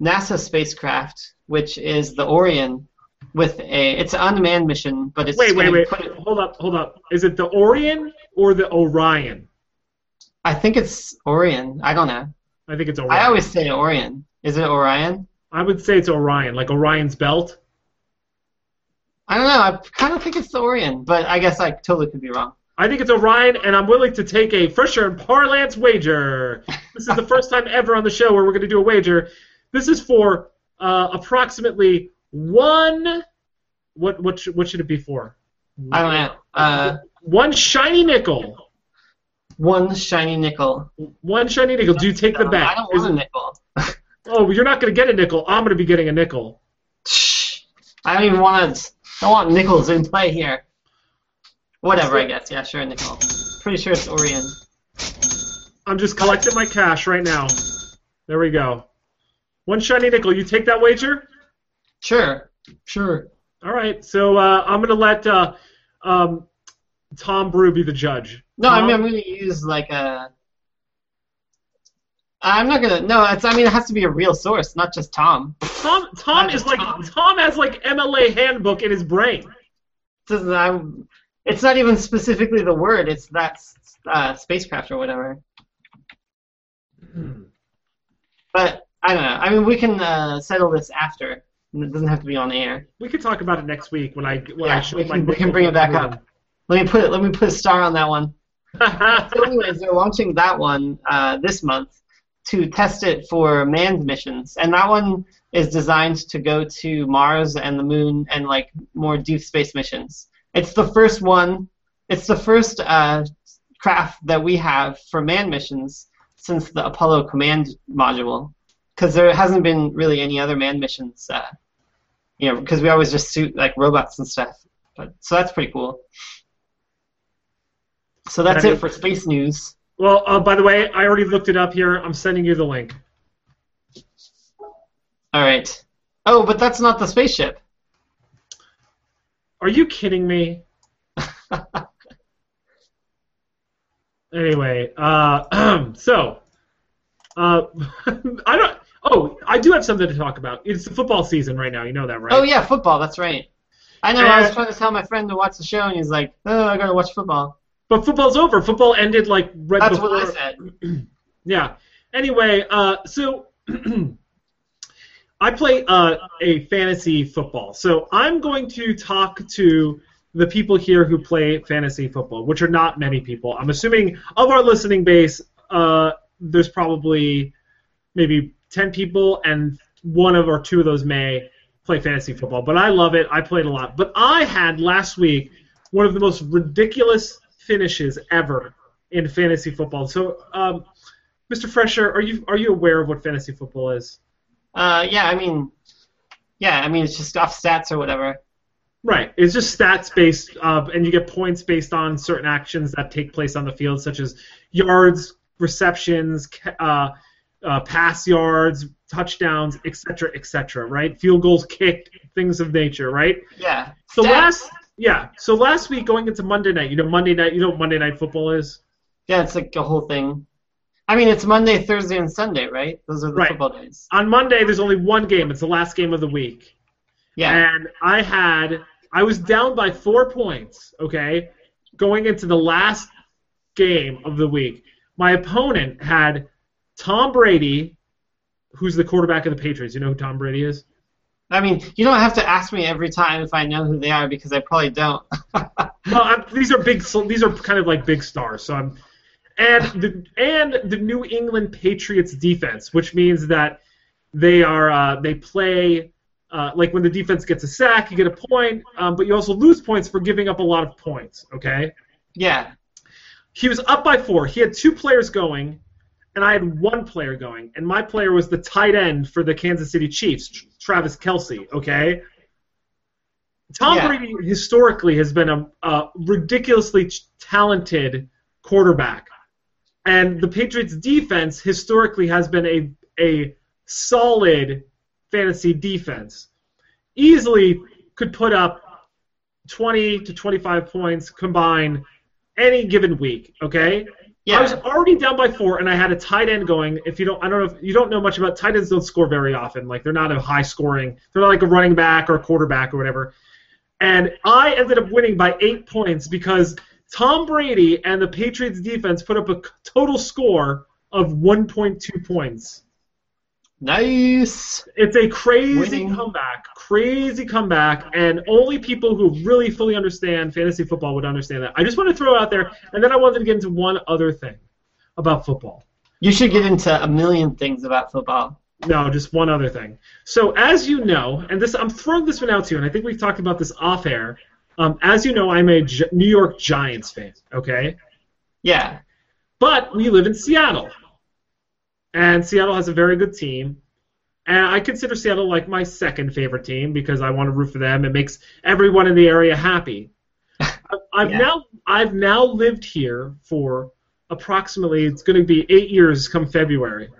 NASA spacecraft, which is the Orion, with a it's an unmanned mission, but it's
Wait, wait, wait. Hold up, hold up. Is it the Orion or the Orion?
I think it's Orion. I don't know.
I think it's Orion.
I always say Orion. Is it Orion?
I would say it's Orion, like Orion's belt.
I don't know. I kind of think it's the Orion, but I guess I totally could be wrong.
I think it's Orion, and I'm willing to take a Fresher and Parlance wager. This is the first time ever on the show where we're going to do a wager. This is for uh, approximately one. What what should, what should it be for?
I don't know. Uh,
One shiny nickel.
one shiny nickel.
One shiny nickel. Do you take the bet?
I don't
Is
want a nickel.
oh, you're not going to get a nickel. I'm going to be getting a nickel.
Shh. I don't even want to. Don't want nickels in play here. Whatever, I guess. Yeah, sure, nickel. Pretty sure it's Orion.
I'm just collecting my cash right now. There we go. One shiny nickel. You take that wager?
Sure. Sure.
All right. So uh, I'm going to let uh, um, Tom Brew be the judge.
No, I mean I'm gonna use like a. I'm not gonna. No, it's. I mean, it has to be a real source, not just Tom.
Tom Tom
Not
is like
Tom.
Tom has like MLA handbook in his brain.
It doesn't- I'm- it's not even specifically the word. It's that uh, spacecraft or whatever. But I don't know. I mean, we can uh, settle this after. It doesn't have to be on air.
We could talk about it next week when I when I
Yeah,
show
we can- we can bring it back up. Let me put. Let me put a star on that one. So, anyways, they're launching that one uh, this month to test it for manned missions, and that one is designed to go to Mars and the Moon and like more deep space missions. It's the first one. It's the first uh, craft that we have for manned missions since the Apollo Command Module, because there hasn't been really any other manned missions. Uh, you know, because we always just suit like robots and stuff. But so that's pretty cool. So that's it for space news.
Well, uh, by the way, I already looked it up here. I'm sending you the link.
All right. Oh, but that's not the spaceship.
Are you kidding me? Anyway, uh, so uh, I don't. Oh, I do have something to talk about. It's the football season right now. You know that, right?
Oh yeah, football. That's right. I know. I was trying to tell my friend to watch the show, and he's like, "Oh, I gotta watch football."
But football's over. Football ended like right
That's
before.
what I said.
Yeah. Anyway, uh, so I play uh, a fantasy football. So I'm going to talk to the people here who play fantasy football, which are not many people. I'm assuming of our listening base, uh, there's probably maybe 10 people, and one of or two of those may play fantasy football. But I love it. I played a lot. But I had last week one of the most ridiculous finishes ever in fantasy football. So, um, Mr. Fresher, are you are you aware of what fantasy football is?
Uh, yeah, I mean, yeah, I mean it's just off stats or whatever.
Right. It's just stats based, uh, and you get points based on certain actions that take place on the field, such as yards, receptions, uh, uh, pass yards, touchdowns, etc., etc. Right? Field goals kicked, things of nature. Right?
Yeah.
So
Stats.
last, yeah. So last week going into Monday night, you know Monday night, you know what Monday night football is.
Yeah, it's like a whole thing. I mean, it's Monday, Thursday, and Sunday, right? Those are the
Right.
football days.
On Monday, there's only one game. It's the last game of the week.
Yeah.
And I had, I was down by four points, okay, going into the last game of the week. My opponent had Tom Brady, who's the quarterback of the Patriots. You know who Tom Brady is?
I mean, you don't have to ask me every time if I know who they are because I probably don't.
Well, I'm, these are big. so These are kind of like big stars. So I'm, and the and the New England Patriots defense, which means that they are uh, they play uh, like when the defense gets a sack, you get a point, um, but you also lose points for giving up a lot of points. Okay.
yeah.
He was up by four. He had two players going, and I had one player going, and my player was the tight end for the Kansas City Chiefs, Travis Kelce. Okay. Tom
Yeah.
Brady historically has been a, a ridiculously talented quarterback, and the Patriots' defense historically has been a a solid fantasy defense. Easily could put up 20 to 25 points combined any given week. Okay. I was already down by four, and I had a tight end going. If you don't, I don't know if you don't know much about tight ends. Don't score very often. Like they're not a high scoring. They're not like a running back or a quarterback or whatever. And I ended up winning by eight points because Tom Brady and the Patriots defense put up a total score of 1.2 points.
Nice.
It's a crazy
Winning.
comeback, crazy comeback, and only people who really fully understand fantasy football would understand that. I just want to throw it out there, and then I wanted to get into one other thing about football.
You should get into a million things about football.
No, just one other thing. So, as you know, and this I'm throwing this one out to you, and I think we've talked about this off air. Um, as you know, I'm a New York Giants fan. Okay,
Yeah.
but we live in Seattle, and Seattle has a very good team. And I consider Seattle like my second favorite team because I want to root for them. It makes everyone in the area happy. I've-
Yeah.
now I've now lived here for approximately it's going to be eight years come February.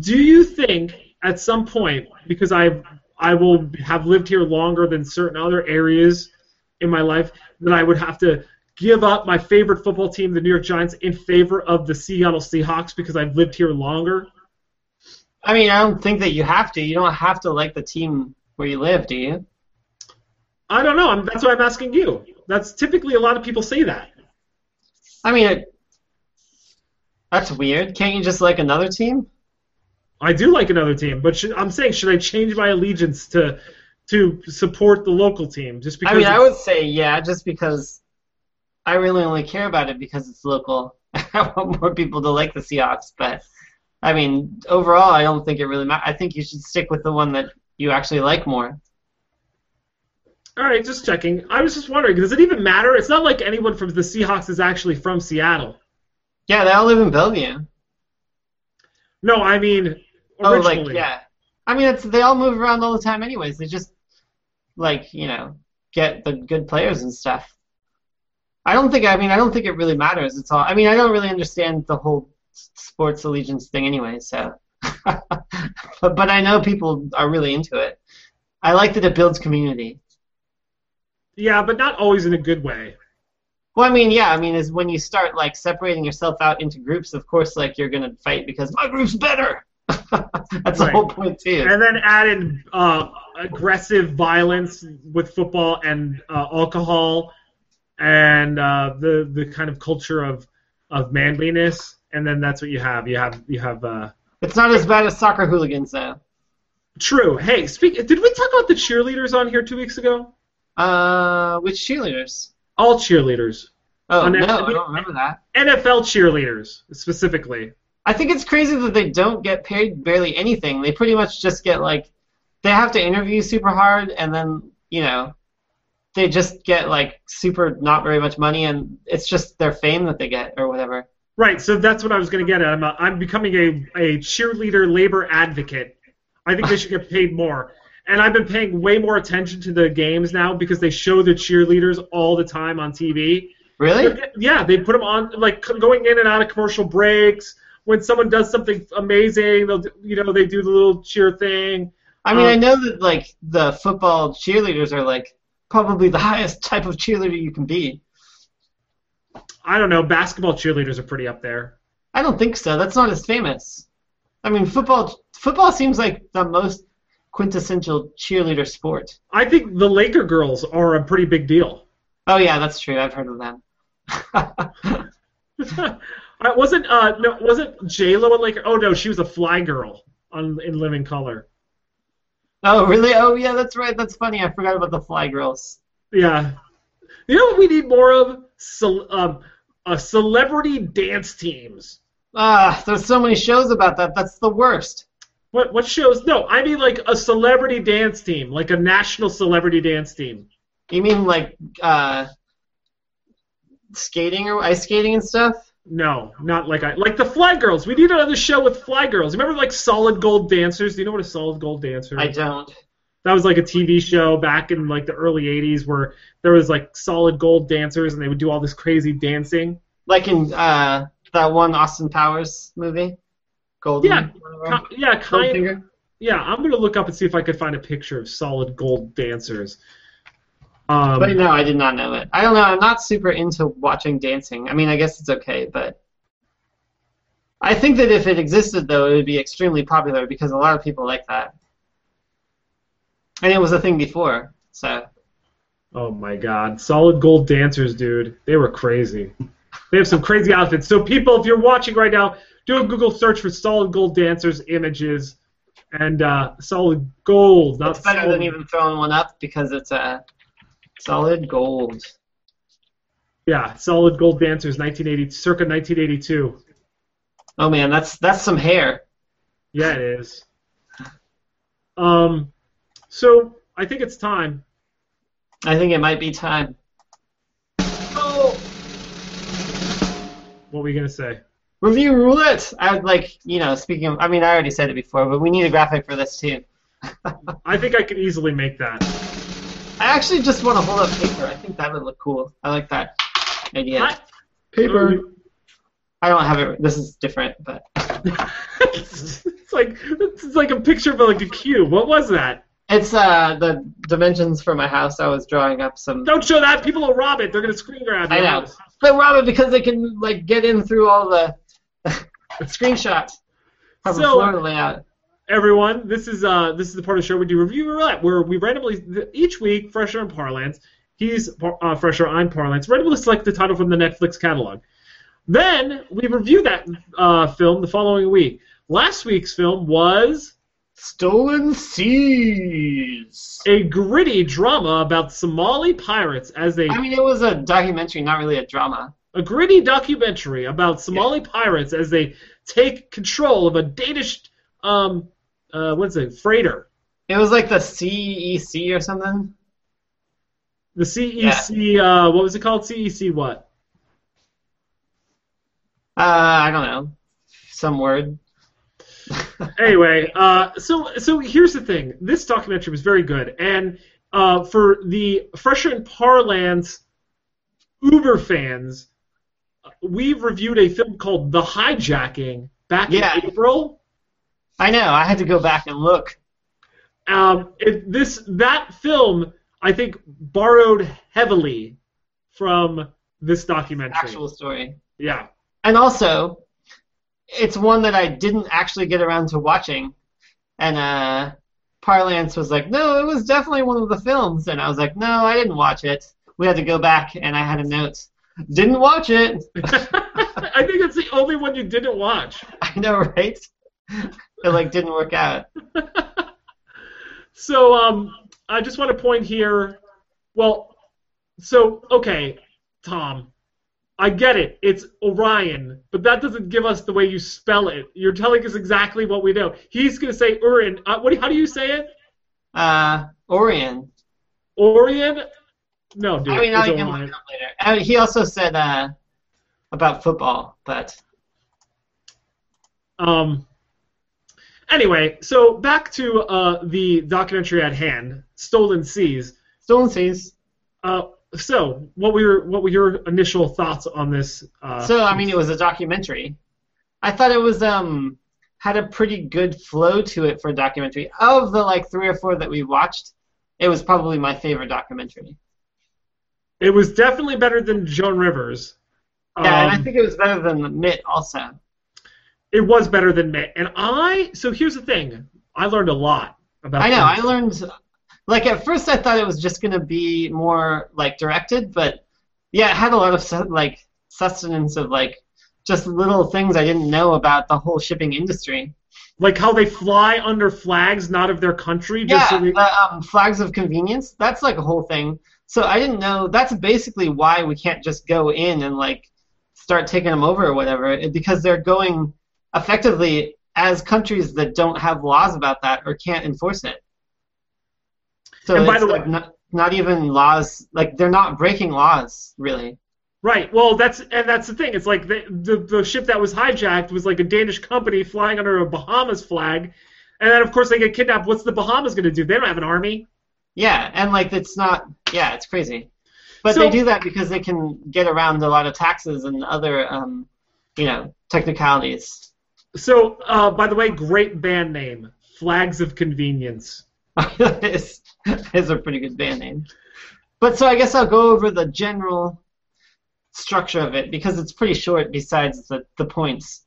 Do you think at some point because I I will have lived here longer than certain other areas in my life that I would have to give up my favorite football team, the New York Giants, in favor of the Seattle Seahawks because I've lived here longer?
I mean, I don't think that you have to. You don't have to like the team where you live, do you?
I don't know. I'm, that's why I'm asking you. That's typically a lot of people say that.
I mean, it, that's weird. Can't you just like another team?
I do like another team, but should, I'm saying should I change my allegiance to to support the local team just because?
I mean, I would say yeah, just because I really only care about it because it's local. I want more people to like the Seahawks, but I mean, overall, I don't think it really matters. I think you should stick with the one that you actually like more.
All right, just checking. I was just wondering, does it even matter? It's not like anyone from the Seahawks is actually from Seattle.
Yeah, they all live in Bellevue.
No, I mean originally.
Oh, like yeah. I mean, it's they all move around all the time, anyways. They just like you know get the good players and stuff. I don't think. I mean, I don't think it really matters. It's all. I mean, I don't really understand the whole sports allegiance thing anyway. So, but but I know people are really into it. I like that it builds community.
Yeah, but not always in a good way.
Well, I mean, yeah, I mean, is when you start like separating yourself out into groups. Of course, like you're gonna fight because my group's better. That's the whole point too.
And then added uh, aggressive violence with football and uh, alcohol, and uh, the the kind of culture of of manliness. And then that's what you have. You have you have. Uh,
It's not as bad as soccer hooligans, though.
True. Hey, speak. Did we talk about the cheerleaders on here two weeks ago?
Uh, which cheerleaders?
All cheerleaders.
Oh
On
no,
that-
I don't remember that.
NFL cheerleaders specifically.
I think it's crazy that they don't get paid barely anything. They pretty much just get like, they have to interview super hard, and then you know, they just get like super not very much money, and it's just their fame that they get or whatever.
Right. So that's what I was going to get at. I'm, uh, I'm becoming a, a cheerleader labor advocate I think they should get paid more. And I've been paying way more attention to the games now because they show the cheerleaders all the time on TV.
Really?
Yeah, they put them on like going in and out of commercial breaks. When someone does something amazing, they'll you know they do the little cheer thing.
I mean,
Um,
I know that like the football cheerleaders are like probably the highest type of cheerleader you can be.
I don't know. Basketball cheerleaders are pretty up there.
I don't think so. That's not as famous. I mean, football football seems like the most quintessential cheerleader sport.
I think the Laker girls are a pretty big deal.
Oh yeah, that's true. I've heard of them.
I wasn't uh no wasn't J Lo a Laker? Oh no, she was a Fly Girl on in Living Color.
Oh really? Oh yeah, that's right. That's funny. I forgot about the Fly Girls.
Yeah. You know what we need more of? Ce- um, uh, celebrity dance teams.
Ah, there's so many shows about that. That's the worst.
What what shows? No, I mean like a celebrity dance team, like a national celebrity dance team.
You mean like uh, skating or ice skating and stuff?
No, not like I like the Fly Girls. We need another show with Fly Girls. Remember like Solid Gold Dancers? Do you know what a Solid Gold Dancer?
I
is?
don't.
That was like a TV show back in like the early '80s where there was like Solid Gold Dancers and they would do all this crazy dancing.
Like in uh, that one Austin Powers movie, Golden.
Yeah,
whatever.
Yeah, kind.
Goldfinger.
Yeah, I'm gonna look up and see if I could find a picture of Solid Gold Dancers. Um,
But no, I did not know it. I don't know. I'm not super into watching dancing. I mean, I guess it's okay, but I think that if it existed, though, it would be extremely popular because a lot of people like that, and it was a thing before. So
Oh my God, Solid Gold Dancers, dude, they were crazy. They have some crazy outfits. So people, if you're watching right now, do a Google search for Solid Gold Dancers images, and uh, Solid Gold, not
it's better
solid.
than even throwing one up because it's a solid gold.
Yeah, Solid Gold Dancers, 1980, circa 1982.
Oh man, that's that's some hair.
Yeah, it is. Um, so I think it's time.
I think it might be time.
Oh. What were you gonna say?
Review roulette. I would like, you know, speaking of, I mean, I already said it before, but we need a graphic for this too.
I think I could easily make that.
I actually just want to hold up paper. I think that would look cool. I like that idea.
I-
Paper. I don't have it. This is different, but
it's like it's like a picture of like a cube. What was that?
it's uh the dimensions for my house. I was drawing up some.
Don't show that. People will rob it. They're gonna screen grab it.
I
your
know.
house.
But Robert, because they can like get in through all the screenshots of the
So-
floor layout.
Everyone, this is uh this is the part of the show we do review roulette, where we randomly each week, Fresher and Parlance, he's uh, Fresher, I'm Parlance, randomly select the title from the Netflix catalog. Then we review that uh, film the following week. Last week's film was
Stolen Seas.
a gritty drama about Somali pirates as they
I mean, it was a documentary, not really a drama.
a gritty documentary about Somali pirates as they take control of a Danish um uh what's it freighter
It was like the CEC or something.
the CEC uh what was it called CEC what
Uh, I don't know. Some word.
anyway uh so so here's the thing this documentary was very good and uh for the Fresher and Parlance Uber fans we've reviewed a film called The Hijacking back
Yeah.
in April
I know. I had to go back and look.
Um, it, this that film, I think, borrowed heavily from this documentary.
Actual story.
Yeah.
And also, it's one that I didn't actually get around to watching. And uh, Parlance was like, no, it was definitely one of the films. And I was like, no, I didn't watch it. We had to go back, and I had a note. Didn't watch it.
I think it's the only one you didn't watch.
I know, right? It like didn't work out.
So um, I just want to point here. Well, so okay, Tom, I get it. It's Orion, but that doesn't give us the way you spell it. You're telling us exactly what we know. He's gonna say Urin. Uh, what? How do you say it?
Uh, Orion.
Orion? No, dude.
I mean, I can look it up later. Uh, he also said uh, about football, but
Um. Anyway, so back to uh, the documentary at hand, Stolen Seas.
Stolen Seas.
Uh, so, what were your what were your initial thoughts on this? Uh,
So I mean, it was a documentary. I thought it was um had a pretty good flow to it for a documentary. Of the like three or four that we watched, it was probably my favorite documentary.
it was definitely better than Joan Rivers.
Yeah, and I
Um,
think it was better than Mitt also.
It was better than Mitt. And I so here's the thing, I learned a lot about.
I know. I learned. Like at first, I thought it was just gonna be more like directed, but yeah, it had a lot of like sustenance of like just little things I didn't know about the whole shipping industry.
like how they fly under flags not of their country.
Yeah,
so
the um, flags of convenience. That's like a whole thing. So I didn't know. That's basically why we can't just go in and like start taking them over or whatever, because they're going effectively as countries that don't have laws about that or can't enforce it. So
And by
it's
the
like
way-
not, not even laws. Like they're not breaking laws really.
Right. Well, that's and that's the thing. It's like the, the the ship that was hijacked was like a Danish company flying under a Bahamas flag, and then of course they get kidnapped. What's the Bahamas going to do? They don't have an army.
Yeah, and like it's not. Yeah, it's crazy. But
So-
they do that because they can get around a lot of taxes and other, um, you know, technicalities.
So, uh, by the way, great band name, Flags of Convenience.
is, is a pretty good band name. But so I guess I'll go over the general structure of it because it's pretty short besides the, the points.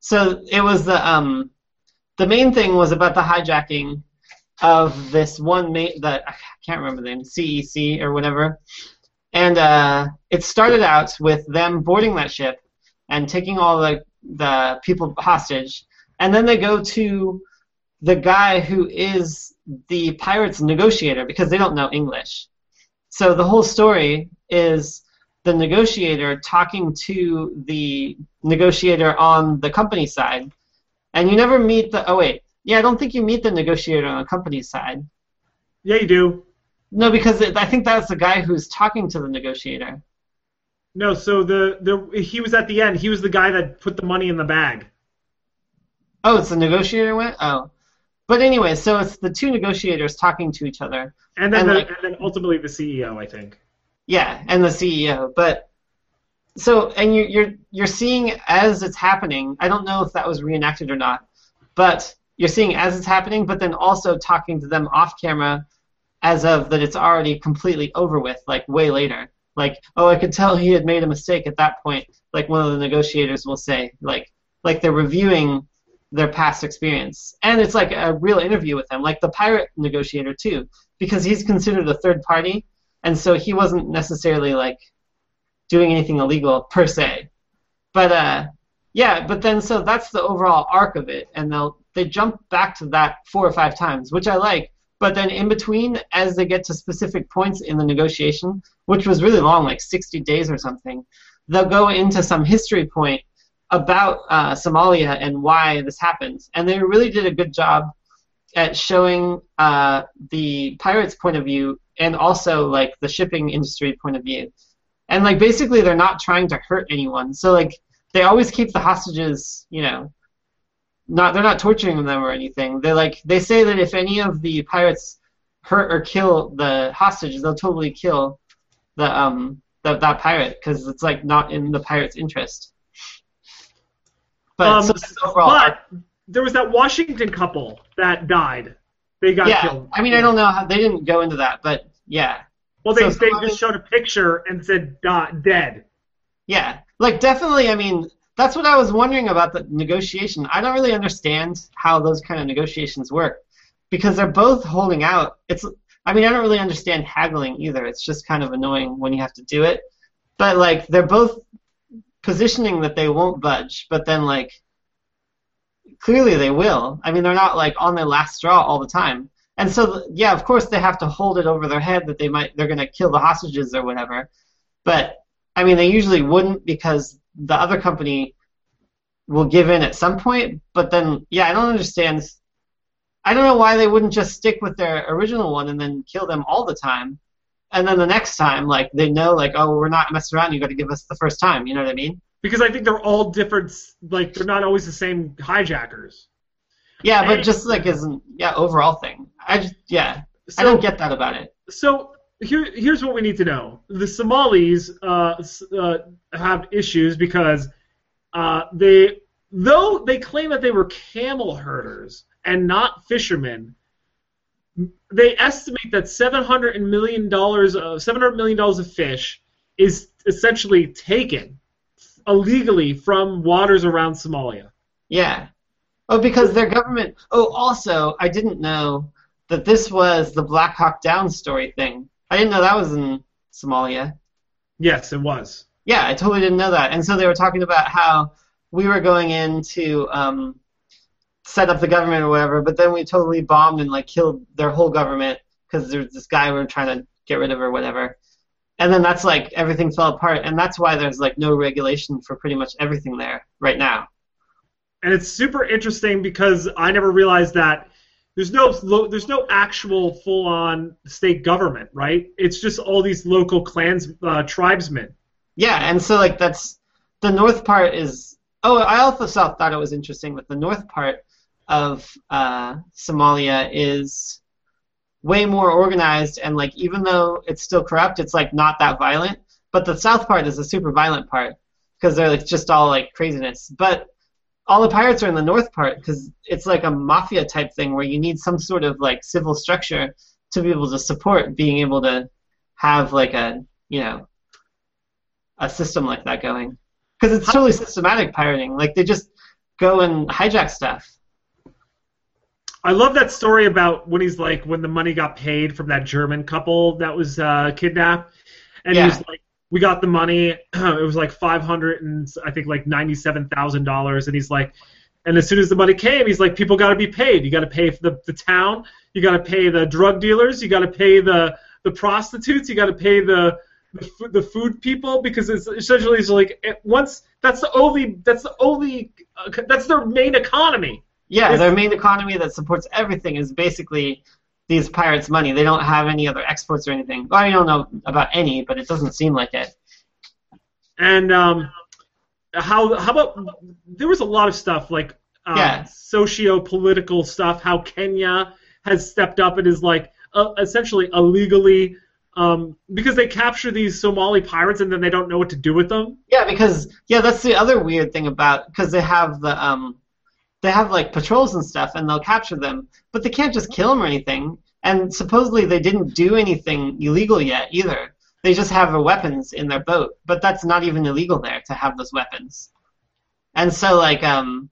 So it was the um the main thing was about the hijacking of this one mate that I can't remember the name CEC or whatever, and uh, it started out with them boarding that ship and taking all the the people hostage, and then they go to the guy who is the pirates negotiator because they don't know English. So the whole story is the negotiator talking to the negotiator on the company side, and you never meet the. Oh wait, yeah, I don't think you meet the negotiator on the company side.
Yeah, you do.
No, because it, I think that's the guy who's talking to the negotiator.
No, so the the he was at the end. He was the guy that put the money in the bag.
Oh, it's the negotiator went. Oh, but anyway, so it's the two negotiators talking to each other.
And then
And,
the,
like-
and then ultimately the CEO, I think.
Yeah, and the CEO. But so and you, you're you're seeing as it's happening. I don't know if that was reenacted or not, but you're seeing as it's happening, but then also talking to them off camera, as of that it's already completely over with, like way later. Like, oh, I could tell he had made a mistake at that point. Like one of the negotiators will say, like, like they're reviewing their past experience, and it's like a real interview with them, like the pirate negotiator too, because he's considered a third party and so he wasn't necessarily like doing anything illegal per se but uh yeah but then so that's the overall arc of it and they'll they jump back to that four or five times which i like but then in between as they get to specific points in the negotiation which was really long like 60 days or something they'll go into some history point about uh, somalia and why this happened and they really did a good job at showing uh, the pirates' point of view and also like the shipping industry point of view. And like basically they're not trying to hurt anyone. So like they always keep the hostages, you know, not they're not torturing them or anything. They're like they say that if any of the pirates hurt or kill the hostages, they'll totally kill the um the, that pirate because it's like not in the pirate's interest. But
Um,
so overall
but there was that Washington couple that died. They got
yeah,
killed.
I mean, I don't know how they didn't go into that, but yeah,
Well, they,
so
they just showed a picture and said "Dot dead.
yeah, like definitely. I mean, that's what I was wondering about the negotiation. I don't really understand how those kind of negotiations work because they're both holding out. It's, I mean, I don't really understand haggling either. It's just kind of annoying when you have to do it. But like, they're both positioning that they won't budge, but then like, clearly they will. I mean, they're not like on their last straw all the time. And so, yeah, of course they have to hold it over their head that they might they're going to kill the hostages or whatever. But I mean, they usually wouldn't because the other company will give in at some point. But then, yeah, I don't understand. I don't know why they wouldn't just stick with their original one and then kill them all the time. And then the next time, like they know, like, oh, we're not messing around. You got to give us the first time. You know what I mean?
because I think they're all different. Like they're not always the same hijackers.
Yeah, but
And-
just like isn't yeah overall thing. I just yeah
So,
I don't get that about it.
So here, here's what we need to know: the Somalis uh, uh, have issues because uh, they, though they claim that they were camel herders and not fishermen, they estimate that 700 million dollars, uh, 700 million dollars of fish is essentially taken illegally from waters around Somalia.
Yeah. Oh, because their government. Oh, also, I didn't know that this was the Black Hawk Down story thing. I didn't know that was in Somalia.
Yes, it was.
Yeah, I totally didn't know that. And so they were talking about how we were going in to um, set up the government or whatever, but then we totally bombed and like killed their whole government because there's this guy we were trying to get rid of or whatever. And then that's like everything fell apart, and that's why there's like no regulation for pretty much everything there right now.
and it's super interesting because I never realized that there's no there's no actual full on state government, right? It's just all these local clans, uh, tribesmen.
Yeah, and so like that's the north part is. Oh, I also thought it was interesting that the north part of uh, Somalia is way more organized and like even though it's still corrupt, it's like not that violent. But the south part is a super violent part because they're like just all like craziness. But all the pirates are in the north part because it's like a mafia type thing where you need some sort of like civil structure to be able to support being able to have like a you know a system like that going. Because it's totally systematic pirating. Like they just go and hijack stuff.
I love that story about when he's like when the money got paid from that German couple that was uh, kidnapped, and
Yeah.
he was like, "We got the money. it was like five hundred and I think like ninety-seven thousand dollars." And he's like, and as soon as the money came, he's like, "People got to be paid. You got to pay for the the town. You got to pay the drug dealers. You got to pay the the prostitutes. You got to pay the the, the food people because it's essentially it's like it, once that's the only that's the only uh, that's their main economy."
yeah
It's-
their main economy that supports everything is basically these pirates money they don't have any other exports or anything well, i don't know about any but it doesn't seem like it
And um, how how about there was a lot of stuff like uh,
Yeah.
socio-political stuff. How Kenya has stepped up and is like uh, essentially illegally um, because they capture these Somali pirates and then they don't know what to do with them.
yeah because yeah that's the other weird thing about because they have the um they have like patrols and stuff and they'll capture them but they can't just kill them or anything and supposedly they didn't do anything illegal yet either. They just have their weapons in their boat but that's not even illegal there to have those weapons. And so like um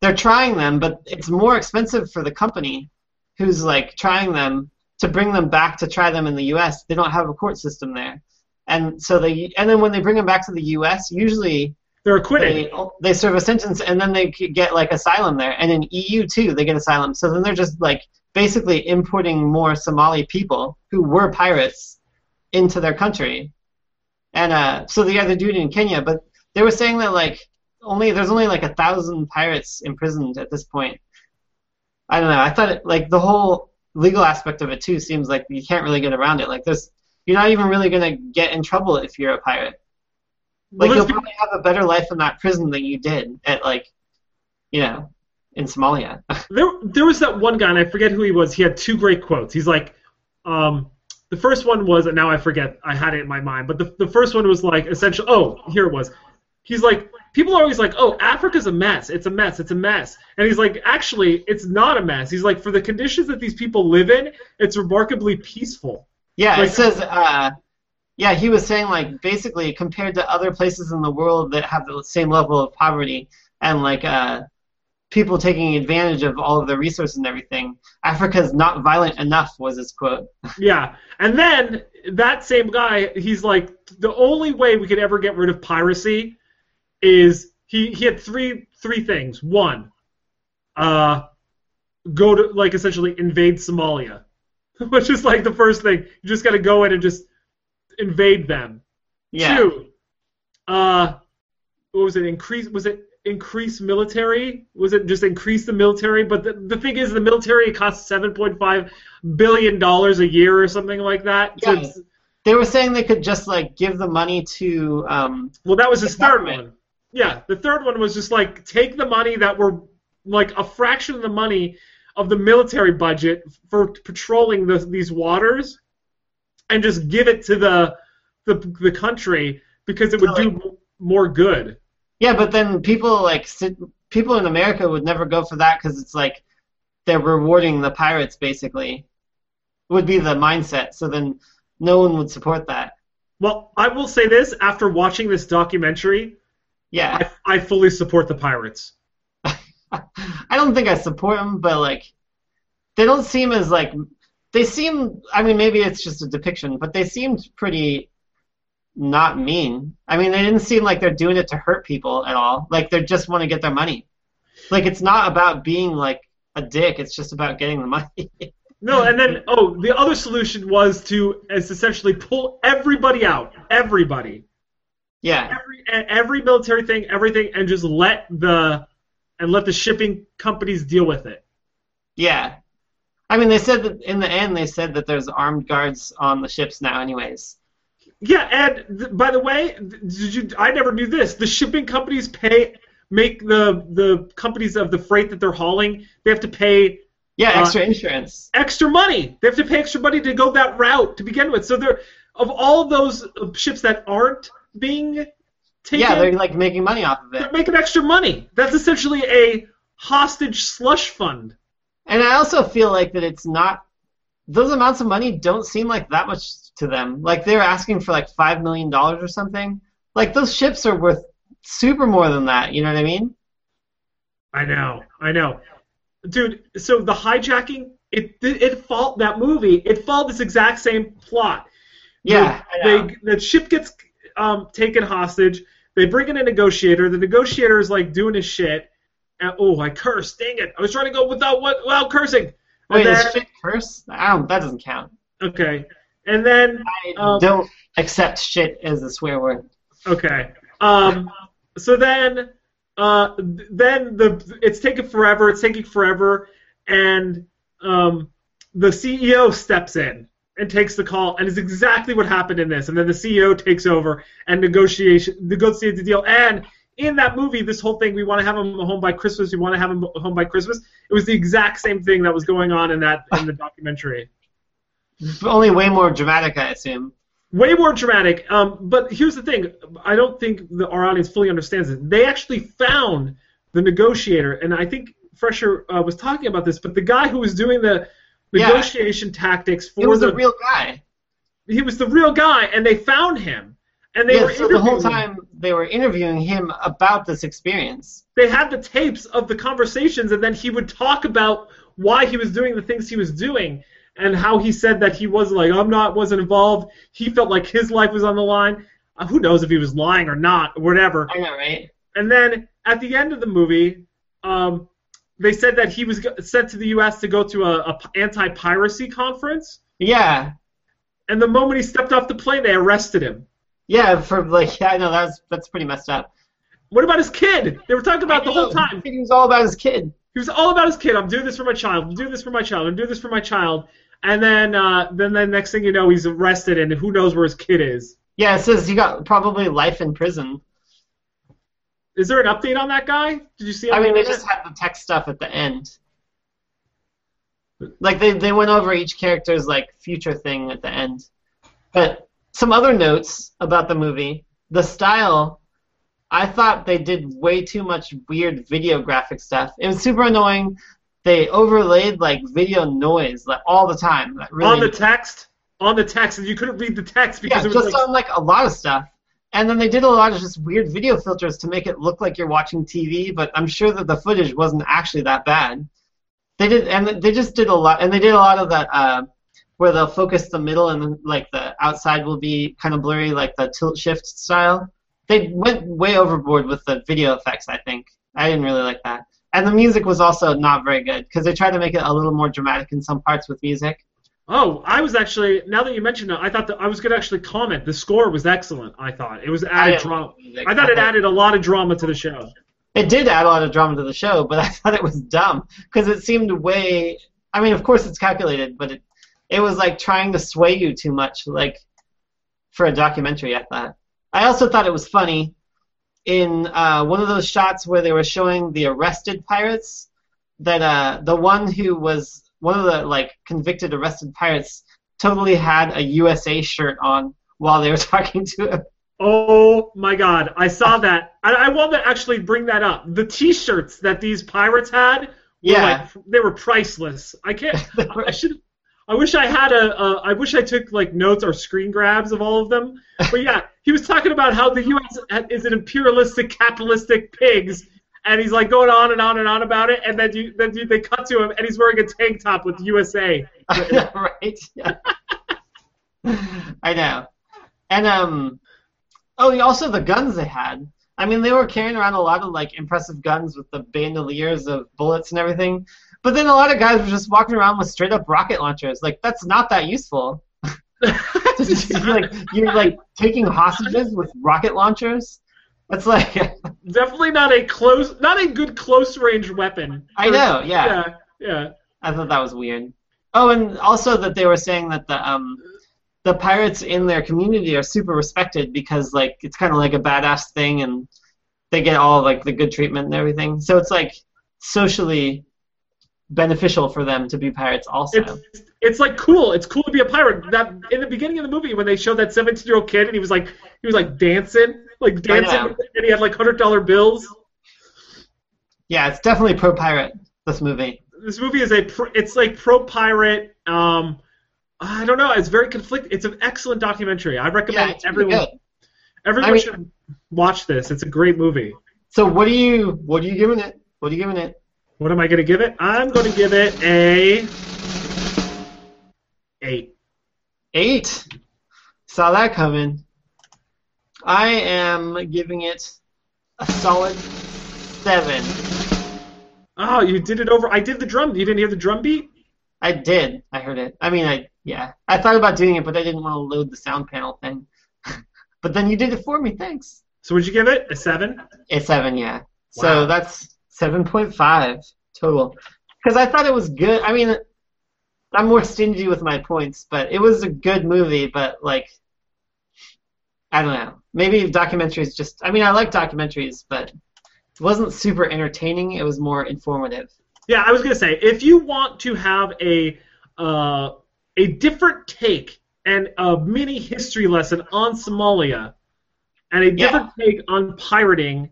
they're trying them but it's more expensive for the company who's like trying them to bring them back to try them in the US they don't have a court system there. And so they and then when they bring them back to the US usually
They're acquitted.
they, they serve a sentence and then they get like asylum there. And in EU too they get asylum. So then they're just like basically importing more Somali people who were pirates into their country. And uh, so they either do it in Kenya but they were saying that like only there's only like a thousand pirates imprisoned at this point. I don't know. I thought it, like the whole legal aspect of it too seems like you can't really get around it. Like there's you're not even really gonna get in trouble if you're a pirate
Well,
like you'll probably have a better life in that prison than you did at like, you know, in Somalia.
there, there was that one guy, and I forget who he was. He had two great quotes. He's like, um, the first one was, and now I forget, I had it in my mind, but the, the first one was like, essentially, oh, here it was. He's like, people are always like, oh, Africa's a mess. It's a mess. It's a mess. And he's like, actually, it's not a mess. He's like, for the conditions that these people live in, it's remarkably peaceful.
yeah,
Like-
it says. Uh, yeah, he was saying like basically compared to other places in the world that have the same level of poverty and like uh, people taking advantage of all of the resources and everything, Africa's not violent enough. Was his quote.
Yeah. And then that same guy, he's like, the only way we could ever get rid of piracy is he, he had three three things. One, uh, go to like essentially invade Somalia, which is like the first thing. You just got to go in and just invade them.
Yeah.
Two, uh, what was it? Increase was it increase military? Was it just increase the military? But the, the thing is, the military costs seven point five billion dollars a year or something like that.
Yeah. They were saying they could just like give the money to. Um,
well, that was his
The
third one. Yeah, the third one was just like take the money that we're like a fraction of the money of the military budget for patrolling the, these waters, and just give it to the the, the country because it would
So,
do more good.
Yeah, but then people like people in America would never go for that because it's like they're rewarding the pirates basically. Would be the mindset. So then no one would support that.
Well, I will say this: after watching this documentary,
Yeah,
I, I fully support the pirates.
I don't think I support them, but like they don't seem as like they seem. I mean, maybe it's just a depiction, but they seemed pretty not mean. I mean, they didn't seem like they're doing it to hurt people at all. Like they just want to get their money. Like it's not about being like a dick. It's just about getting the money.
No, and then oh, the other solution was to is essentially pull everybody out, everybody,
yeah,
every every military thing, everything, and just let the and let the shipping companies deal with it.
yeah. I mean, they said that in the end, they said that there's armed guards on the ships now, anyways.
Yeah, and th- by the way, th- did you? I never knew this. The shipping companies pay make the the companies of the freight that they're hauling. They have to pay
Yeah,
Uh,
extra insurance.
extra money. They have to pay extra money to go that route to begin with. So they're of all those uh, ships that aren't being taken,
Yeah, they're like making money off of it.
they're making extra money. That's essentially a hostage slush fund.
And I also feel like that it's not those amounts of money don't seem like that much to them. Like they're asking for like five million dollars or something. Like those ships are worth super more than that. You know what I mean?
I know, I know, dude. So the hijacking, it it followed that movie. It followed this exact same plot.
Yeah, I
The,
know.
they, the ship gets um, taken hostage. They bring in a negotiator. The negotiator is like doing his shit. And, oh, I cursed. Dang it! I was trying to go without what without cursing. And
Wait,
then-
is shit curse? I don't. That doesn't count.
Okay. And then
I
Um,
don't accept shit as a swear word.
okay. Um so then uh then the it's taking forever, it's taking forever and um the CEO steps in and takes the call and is exactly what happened in this and then the CEO takes over and negotiation negotiate the deal and in that movie, this whole thing, we want to have him home by Christmas. We want to have him home by Christmas. It was the exact same thing that was going on in that in the documentary.
Only way more dramatic, I assume.
way more dramatic. Um, but here's the thing: I don't think the, our audience fully understands it. They actually found the negotiator, and I think Fresher uh, was talking about this. But the guy who was doing the
Yeah.
negotiation tactics for
He was
the
a real guy.
he was the real guy, and they found him, and they
yeah,
were
so the whole time they were interviewing him about this experience.
They had the tapes of the conversations, and then he would talk about why he was doing the things he was doing. And how he said that he was like, I'm not, wasn't involved. He felt like his life was on the line. Uh, who knows if he was lying or not, or whatever.
I know, right?
And then at the end of the movie, um, they said that he was sent to the U.S. to go to a, a anti-piracy conference.
Yeah,
And the moment he stepped off the plane, they arrested him.
Yeah. For like, yeah, I know that's that's pretty messed up.
What about his kid? They were talking about the whole time.
he was all about his kid.
He was all about his kid. I'm doing this for my child. I'm doing this for my child. I'm doing this for my child. And then, uh, then the next thing you know, he's arrested, and who knows where his kid is?
Yeah, it says he got probably life in prison.
Is there an update on that guy? Did you see?
I mean, they just had the tech stuff at the end. Like they, they went over each character's like future thing at the end. But some other notes about the movie. The style, I thought they did way too much weird video graphic stuff. It was super annoying. They overlaid like video noise like all the time. That? really
on the text? On the text, and you couldn't read the text because
yeah,
it was
just
like
on like a lot of stuff. And then they did a lot of just weird video filters to make it look like you're watching TV, but I'm sure that the footage wasn't actually that bad. They did, and they just did a lot, and they did a lot of that uh, where they'll focus the middle and then, like the outside will be kind of blurry, like the tilt shift style. They went way overboard with the video effects. I think I didn't really like that, and the music was also not very good because they tried to make it a little more dramatic in some parts with music.
Oh, I was actually now that you mentioned it, I thought that I was gonna actually comment. The score was excellent. I thought it was added
didn't
drama. I thought it added a lot of drama to the show.
It did add a lot of drama to the show, but I thought it was dumb because it seemed way. I mean, of course it's calculated, but it it was like trying to sway you too much, like for a documentary. I thought. I also thought it was funny in uh, one of those shots where they were showing the arrested pirates. that uh, the one who was one of the like convicted arrested pirates totally had a USA shirt on while they were talking to him.
Oh my God! I saw that. I, I want to actually bring that up. The T-shirts that these pirates had, were
Yeah.
like, they were priceless. I can't. I should. I wish I had a. a. I wish I took like notes or screen grabs of all of them. But yeah, he was talking about how the U.S. is an imperialistic, capitalistic pigs, and he's like going on and on and on about it. And then you, then you, they cut to him, and he's wearing a tank top with USA.
right. I know. And um, oh, also the guns they had. I mean, they were carrying around a lot of like impressive guns with the bandoliers of bullets and everything. But then a lot of guys were just walking around with straight up rocket launchers. Like that's not that useful. you're like you're like taking hostages with rocket launchers. That's like
Definitely not a close, not a good close range weapon.
I know, yeah.
Yeah, yeah.
I thought that was weird. Oh, and also that they were saying that the um the pirates in their community are super respected because like it's kind of like a badass thing and they get all like the good treatment and everything. So it's like socially beneficial for them to be pirates also.
It's it's like cool. It's cool to be a pirate. That in the beginning of the movie when they showed that 17 year old kid and he was like he was like dancing, like dancing, and he had like hundred dollar bills.
yeah, it's definitely pro pirate this movie.
This movie is a pr- it's like pro pirate. Um, I don't know. It's very conflict. It's an excellent documentary. I
Yeah,
recommend
it's
everyone
good.
everyone
I mean-
should watch this. It's a great movie.
So what are you what are you giving it? What are you giving it?
What am I going to give it? I'm going to give it a eight.
Eight. Saw that coming. I am giving it a solid seven.
Oh, you did it over. I did the drum. You didn't hear the drum beat?
I did. I heard it. I mean, I yeah. I thought about doing it, but I didn't want to load the sound panel thing. but then you did it for me. Thanks.
So would you give it a seven?
A seven, yeah.
Wow.
So that's seven point five total. Because I thought it was good. I mean, I'm more stingy with my points, but it was a good movie. But like, I don't know. Maybe documentaries just. I mean, I like documentaries, but it wasn't super entertaining. It was more informative.
Yeah, I was gonna say if you want to have a uh, a different take and a mini history lesson on Somalia and a different take on pirating,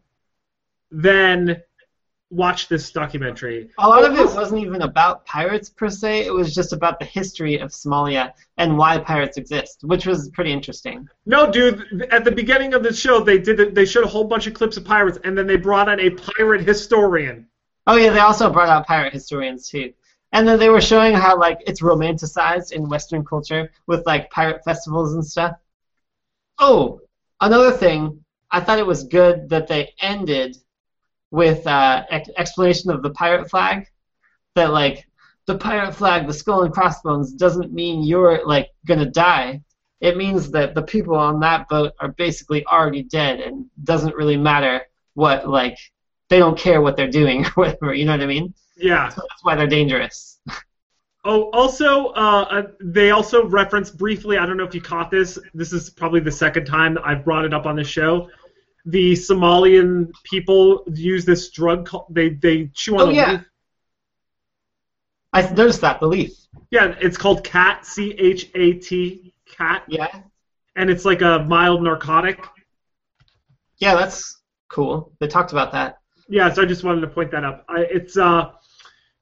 then watch this documentary.
A lot of it wasn't even about pirates per se. It was just about the history of Somalia and why pirates exist, which was pretty interesting.
No, dude. At the beginning of the show, they did they showed a whole bunch of clips of pirates, and then they brought on a pirate historian.
Oh yeah, they also brought out pirate historians too. And then they were showing how like it's romanticized in Western culture with like pirate festivals and stuff. Oh, another thing, I thought it was good that they ended with uh, ex- explanation of the pirate flag. That like the pirate flag, the skull and crossbones, doesn't mean you're like gonna die. It means that the people on that boat are basically already dead, and doesn't really matter what like they don't care what they're doing or whatever. You know what I mean?
Yeah.
So that's why they're dangerous.
Oh, also, uh, uh, they also reference briefly. I don't know if you caught this. This is probably the second time I've brought it up on the show. The Somalian people use this drug. Called, they they chew on
Oh, yeah.
leaf.
I noticed that the leaf.
Yeah, it's called cat. C H A T. Cat.
Yeah,
And it's like a mild narcotic.
yeah, that's cool. They talked about that.
Yeah, so I just wanted to point that up. I, it's uh,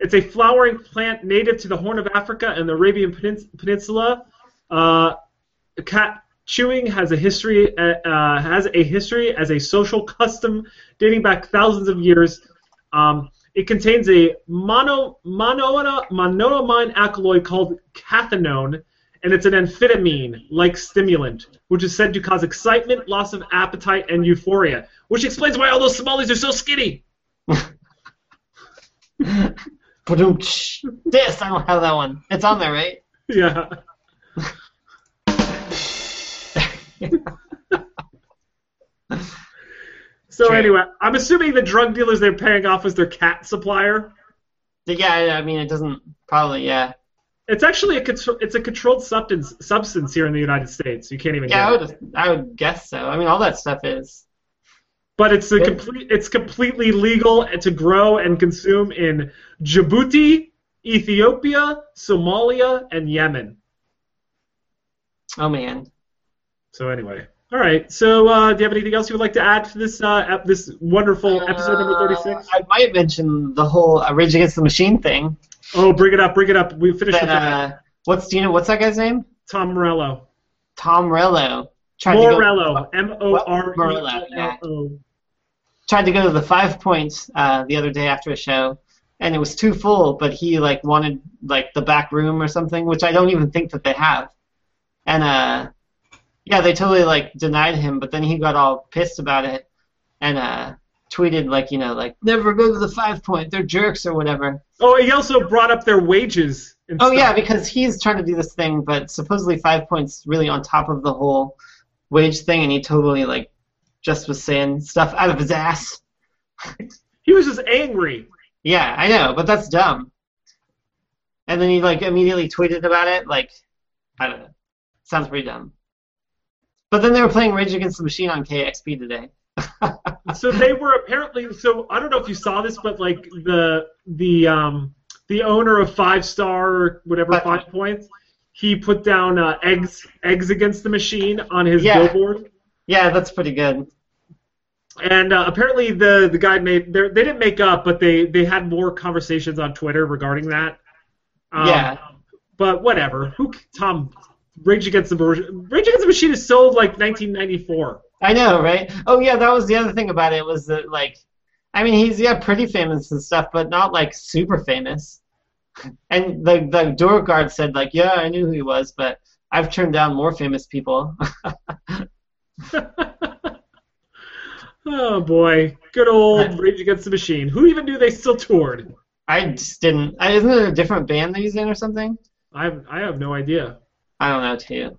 it's a flowering plant native to the Horn of Africa and the Arabian Penins- Peninsula. Uh, cat chewing has a history uh, uh, has a history as a social custom dating back thousands of years. Um, it contains a mono, mono, monoamine alkaloid called cathinone, and it's an amphetamine-like stimulant, which is said to cause excitement, loss of appetite, and euphoria. Which explains why all those Somalis are so skinny.
This I don't have that one. It's on there, right?
Yeah. So
True.
anyway, I'm assuming the drug dealers they're paying off was their cat supplier.
Yeah, I mean it doesn't probably. Yeah,
It's actually a it's a controlled substance substance here in the United States. You can't even
yeah, I
get it.
would I would guess so. I mean all that stuff is.
but it's a
Yeah.
complete it's completely legal to grow and consume in Djibouti, Ethiopia, Somalia, and Yemen.
Oh man.
So anyway, all right. So uh, do you have anything else you would like to add to this uh, ep- this wonderful episode number thirty six?
Uh, I might mention the whole uh, Rage Against the Machine thing.
Oh, bring it up, bring it up. We finished
That uh, what's do you know? What's that guy's name?
Tom Morello.
Tom Morello. Tried
Morello. M O R E L O.
tried to go to the Five Points uh, the other day after a show, and it was too full. But he like wanted like the back room or something, which I don't even think that they have. And uh, yeah, they totally like denied him. But then he got all pissed about it, and uh, tweeted like you know like never go to the Five Point, they're jerks or whatever.
Oh, he also brought up their wages.
Oh
stuff.
yeah, because he's trying to do this thing, but supposedly Five Points really on top of the whole wage thing, and he totally like just was saying stuff out of his ass.
he was just angry.
Yeah, I know, but that's dumb. And then he like immediately tweeted about it. Like, I don't know. Sounds pretty dumb. But then they were playing Rage Against the Machine on KEXP today.
so they were apparently so I don't know if you saw this, but like the the um the owner of Five Star or whatever
Five
Five Points, he put down uh, eggs eggs against the machine on his
Yeah.
billboard,
yeah, that's pretty good.
and uh, apparently the the guy made they they didn't make up, but they they had more conversations on Twitter regarding that. Um,
Yeah.
But whatever. Who Tom Rage Against the Machine. Rage Against the Machine is sold like 1994.
I know, right? Oh yeah, that was the other thing about it was that like, I mean, he's yeah pretty famous and stuff, but not like super famous. And the the door guard said like, yeah, I knew who he was, but I've turned down more famous people.
oh boy, good old Rage Against the Machine. Who even knew they still toured?
I just didn't. I, isn't it a different band that he's in or something?
I have, I have no idea.
I don't know too.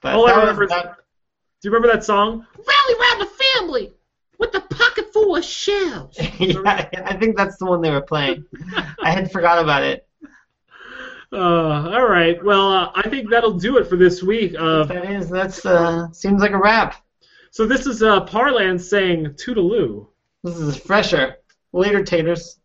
But
All I
that was-
remember is-
that-
Do you remember that song?
Rally round the family with a pocket full of shells.
yeah, I think that's the one they were playing. I had forgot about it.
Uh, all right. Well, uh, I think that'll do it for this week. Uh,
that is, that's uh, seems like a wrap.
so this is uh, Parlance saying toodaloo.
This is fresher. Later, taters.